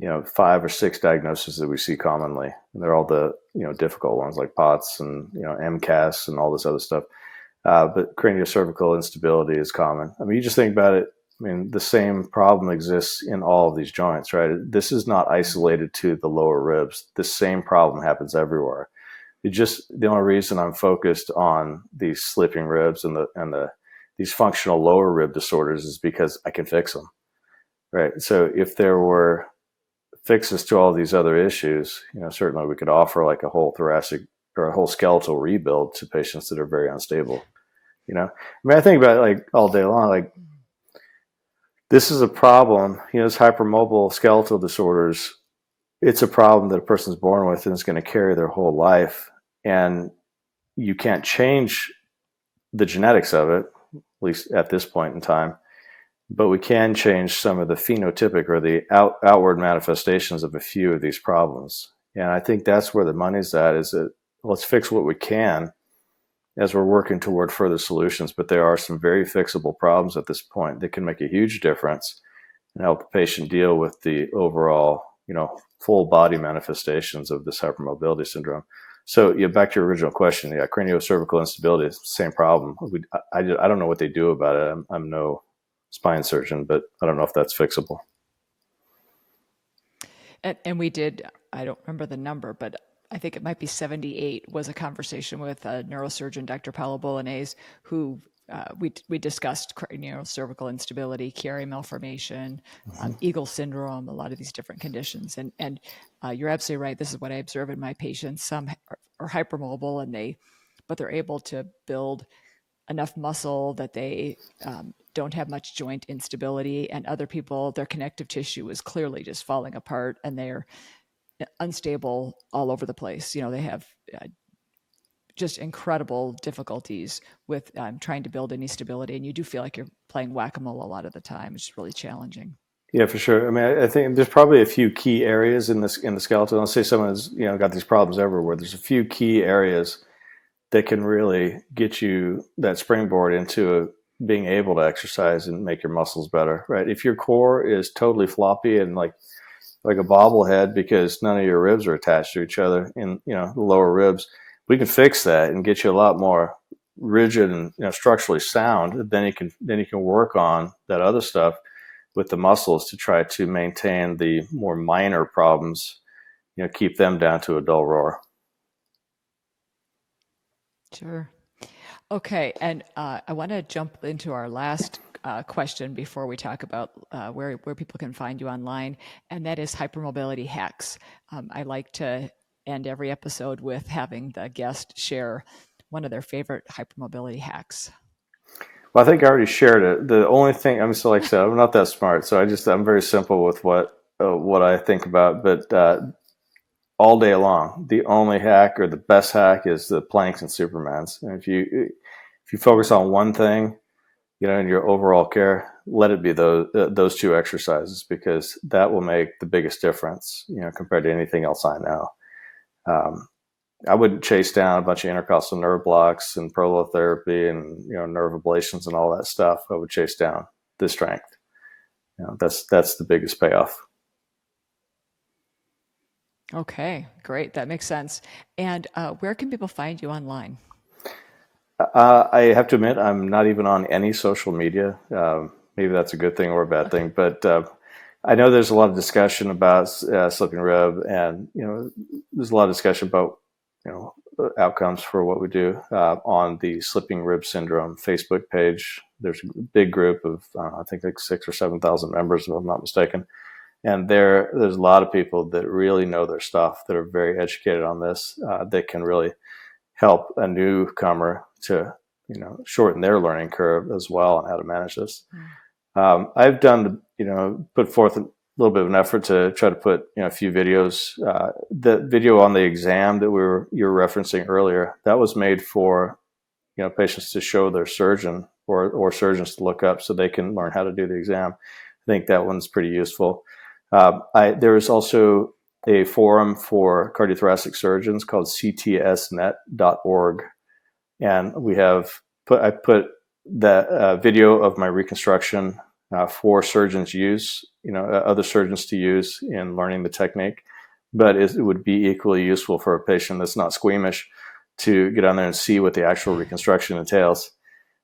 you know five or six diagnoses that we see commonly. And they're all the you know difficult ones like POTS and you know MCAS and all this other stuff. Uh, but craniocervical instability is common. I mean, you just think about it. I mean, the same problem exists in all of these joints, right? This is not isolated to the lower ribs. The same problem happens everywhere. It just the only reason I'm focused on these slipping ribs and the and the these functional lower rib disorders is because I can fix them, right? So if there were fixes to all these other issues, you know, certainly we could offer like a whole thoracic or a whole skeletal rebuild to patients that are very unstable. You know, I mean, I think about it like all day long, like this is a problem, you know, this hypermobile skeletal disorders. It's a problem that a person's born with and is going to carry their whole life. And you can't change the genetics of it, at least at this point in time but we can change some of the phenotypic or the out, outward manifestations of a few of these problems. And I think that's where the money's at is that let's fix what we can as we're working toward further solutions. But there are some very fixable problems at this point that can make a huge difference and help the patient deal with the overall you know, full body manifestations of this hypermobility syndrome. So, yeah, back to your original question. Yeah, craniocervical instability same problem. We, I, I, I, don't know what they do about it. I'm, I'm no spine surgeon, but I don't know if that's fixable. And, and we did, I don't remember the number, but I think it might be 78 was a conversation with a neurosurgeon, Dr. Paolo Bolognese, who uh, we, we discussed cervical instability, Chiari malformation, mm-hmm. um, Eagle syndrome, a lot of these different conditions. And, and uh, you're absolutely right. This is what I observe in my patients. Some are, are hypermobile and they, but they're able to build enough muscle that they um, don't have much joint instability. And other people, their connective tissue is clearly just falling apart and they're unstable all over the place. You know, they have uh, just incredible difficulties with um, trying to build any stability, and you do feel like you're playing whack a mole a lot of the time. It's really challenging. Yeah, for sure. I mean, I, I think there's probably a few key areas in this in the skeleton. Let's say someone's you know got these problems everywhere. There's a few key areas that can really get you that springboard into a, being able to exercise and make your muscles better. Right? If your core is totally floppy and like like a bobblehead because none of your ribs are attached to each other in you know the lower ribs we can fix that and get you a lot more rigid and you know, structurally sound, then you can then you can work on that other stuff with the muscles to try to maintain the more minor problems, you know, keep them down to a dull roar. Sure. Okay, and uh, I want to jump into our last uh, question before we talk about uh, where where people can find you online, and that is hypermobility hacks. Um, I like to end every episode with having the guest share one of their favorite hypermobility hacks. Well, I think I already shared it. The only thing I'm so like I said, I'm not that smart, so I just I'm very simple with what uh, what I think about. But uh, all day long, the only hack or the best hack is the planks and supermans. And if you if you focus on one thing, you know, in your overall care, let it be those uh, those two exercises because that will make the biggest difference. You know, compared to anything else I know um, I wouldn't chase down a bunch of intercostal nerve blocks and prolotherapy and you know nerve ablations and all that stuff. I would chase down the strength. You know, that's that's the biggest payoff. Okay, great. That makes sense. And uh, where can people find you online? Uh, I have to admit, I'm not even on any social media. Um, maybe that's a good thing or a bad thing, but uh, I know there's a lot of discussion about uh, slipping rib, and you know, there's a lot of discussion about you know outcomes for what we do uh, on the slipping rib syndrome Facebook page. There's a big group of uh, I think like six or seven thousand members, if I'm not mistaken, and there there's a lot of people that really know their stuff that are very educated on this uh, that can really help a newcomer to you know shorten their learning curve as well on how to manage this. Mm. Um, I've done, the you know, put forth a little bit of an effort to try to put, you know, a few videos. Uh, the video on the exam that we were you were referencing earlier, that was made for, you know, patients to show their surgeon or or surgeons to look up so they can learn how to do the exam. I think that one's pretty useful. Uh, I, there is also a forum for cardiothoracic surgeons called ctsnet.org, and we have put I put that uh, video of my reconstruction uh, for surgeons use, you know, uh, other surgeons to use in learning the technique. But it, it would be equally useful for a patient that's not squeamish to get on there and see what the actual reconstruction entails.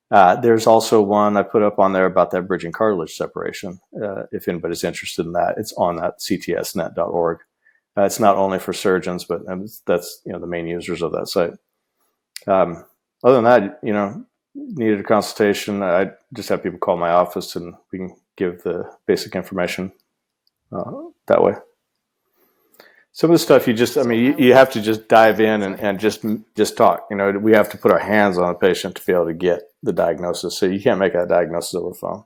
Uh, there's also one I put up on there about that bridging cartilage separation. Uh, if anybody's interested in that, it's on that ctsnet.org. Uh, it's not only for surgeons, but um, that's you know the main users of that site. Um, other than that, you know, needed a consultation, I just have people call my office and we can give the basic information uh, that way. Some of the stuff you just, I mean, you, you have to just dive in and, and just just talk. You know, we have to put our hands on the patient to be able to get the diagnosis. So you can't make that diagnosis over the phone.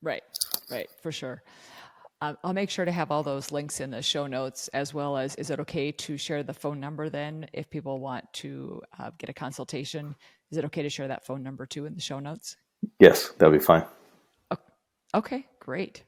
Right, right, for sure. Um, I'll make sure to have all those links in the show notes, as well as is it okay to share the phone number then if people want to uh, get a consultation? Is it okay to share that phone number too in the show notes? Yes, that'll be fine. Okay, great.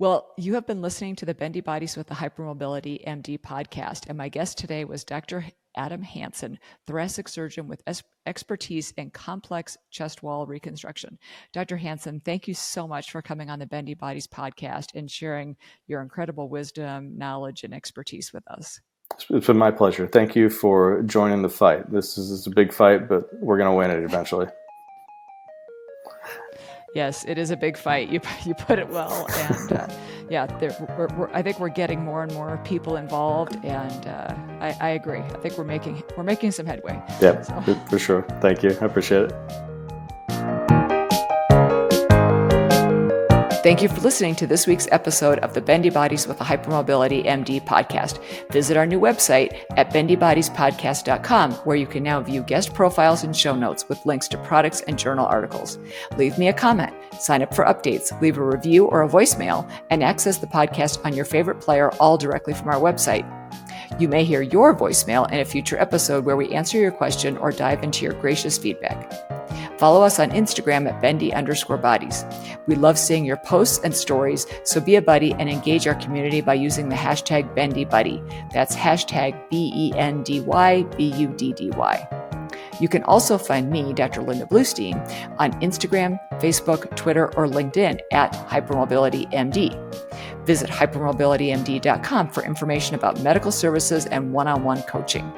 Well, you have been listening to the Bendy Bodies with the Hypermobility MD podcast, and my guest today was Dr. Adam Hansen, thoracic surgeon with expertise in complex chest wall reconstruction. Dr. Hansen, thank you so much for coming on the Bendy Bodies podcast and sharing your incredible wisdom, knowledge, and expertise with us. It's been my pleasure. Thank you for joining the fight. This is, this is a big fight, but we're going to win it eventually. Yes, it is a big fight. You you put it well, and uh, yeah, we're, we're, I think we're getting more and more people involved, and uh, I, I, agree. I think we're making we're making some headway. Yeah, so. for sure. Thank you. I appreciate it. Thank you for listening to this week's episode of the Bendy Bodies with a Hypermobility MD podcast. Visit our new website at bendybodiespodcast.com, where you can now view guest profiles and show notes with links to products and journal articles. Leave me a comment, sign up for updates, leave a review or a voicemail, and access the podcast on your favorite player all directly from our website. You may hear your voicemail in a future episode where we answer your question or dive into your gracious feedback. Follow us on Instagram at bendy underscore bodies. We love seeing your posts and stories, so be a buddy and engage our community by using the hashtag bendy buddy. That's hashtag B E N D Y B U D D Y. You can also find me, Dr. Linda Bluestein, on Instagram, Facebook, Twitter, or LinkedIn at HypermobilityMD. Visit hypermobilitymd.com for information about medical services and one on one coaching.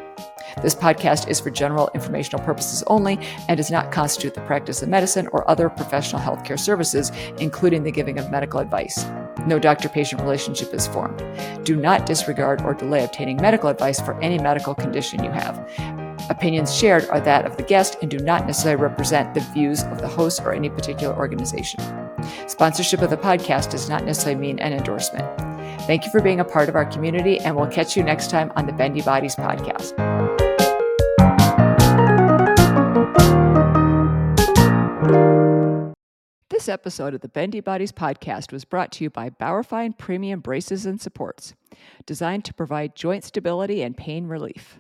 This podcast is for general informational purposes only and does not constitute the practice of medicine or other professional healthcare services, including the giving of medical advice. No doctor patient relationship is formed. Do not disregard or delay obtaining medical advice for any medical condition you have. Opinions shared are that of the guest and do not necessarily represent the views of the host or any particular organization. Sponsorship of the podcast does not necessarily mean an endorsement. Thank you for being a part of our community, and we'll catch you next time on the Bendy Bodies podcast. This episode of the Bendy Bodies podcast was brought to you by Bauerfeind Premium Braces and Supports, designed to provide joint stability and pain relief.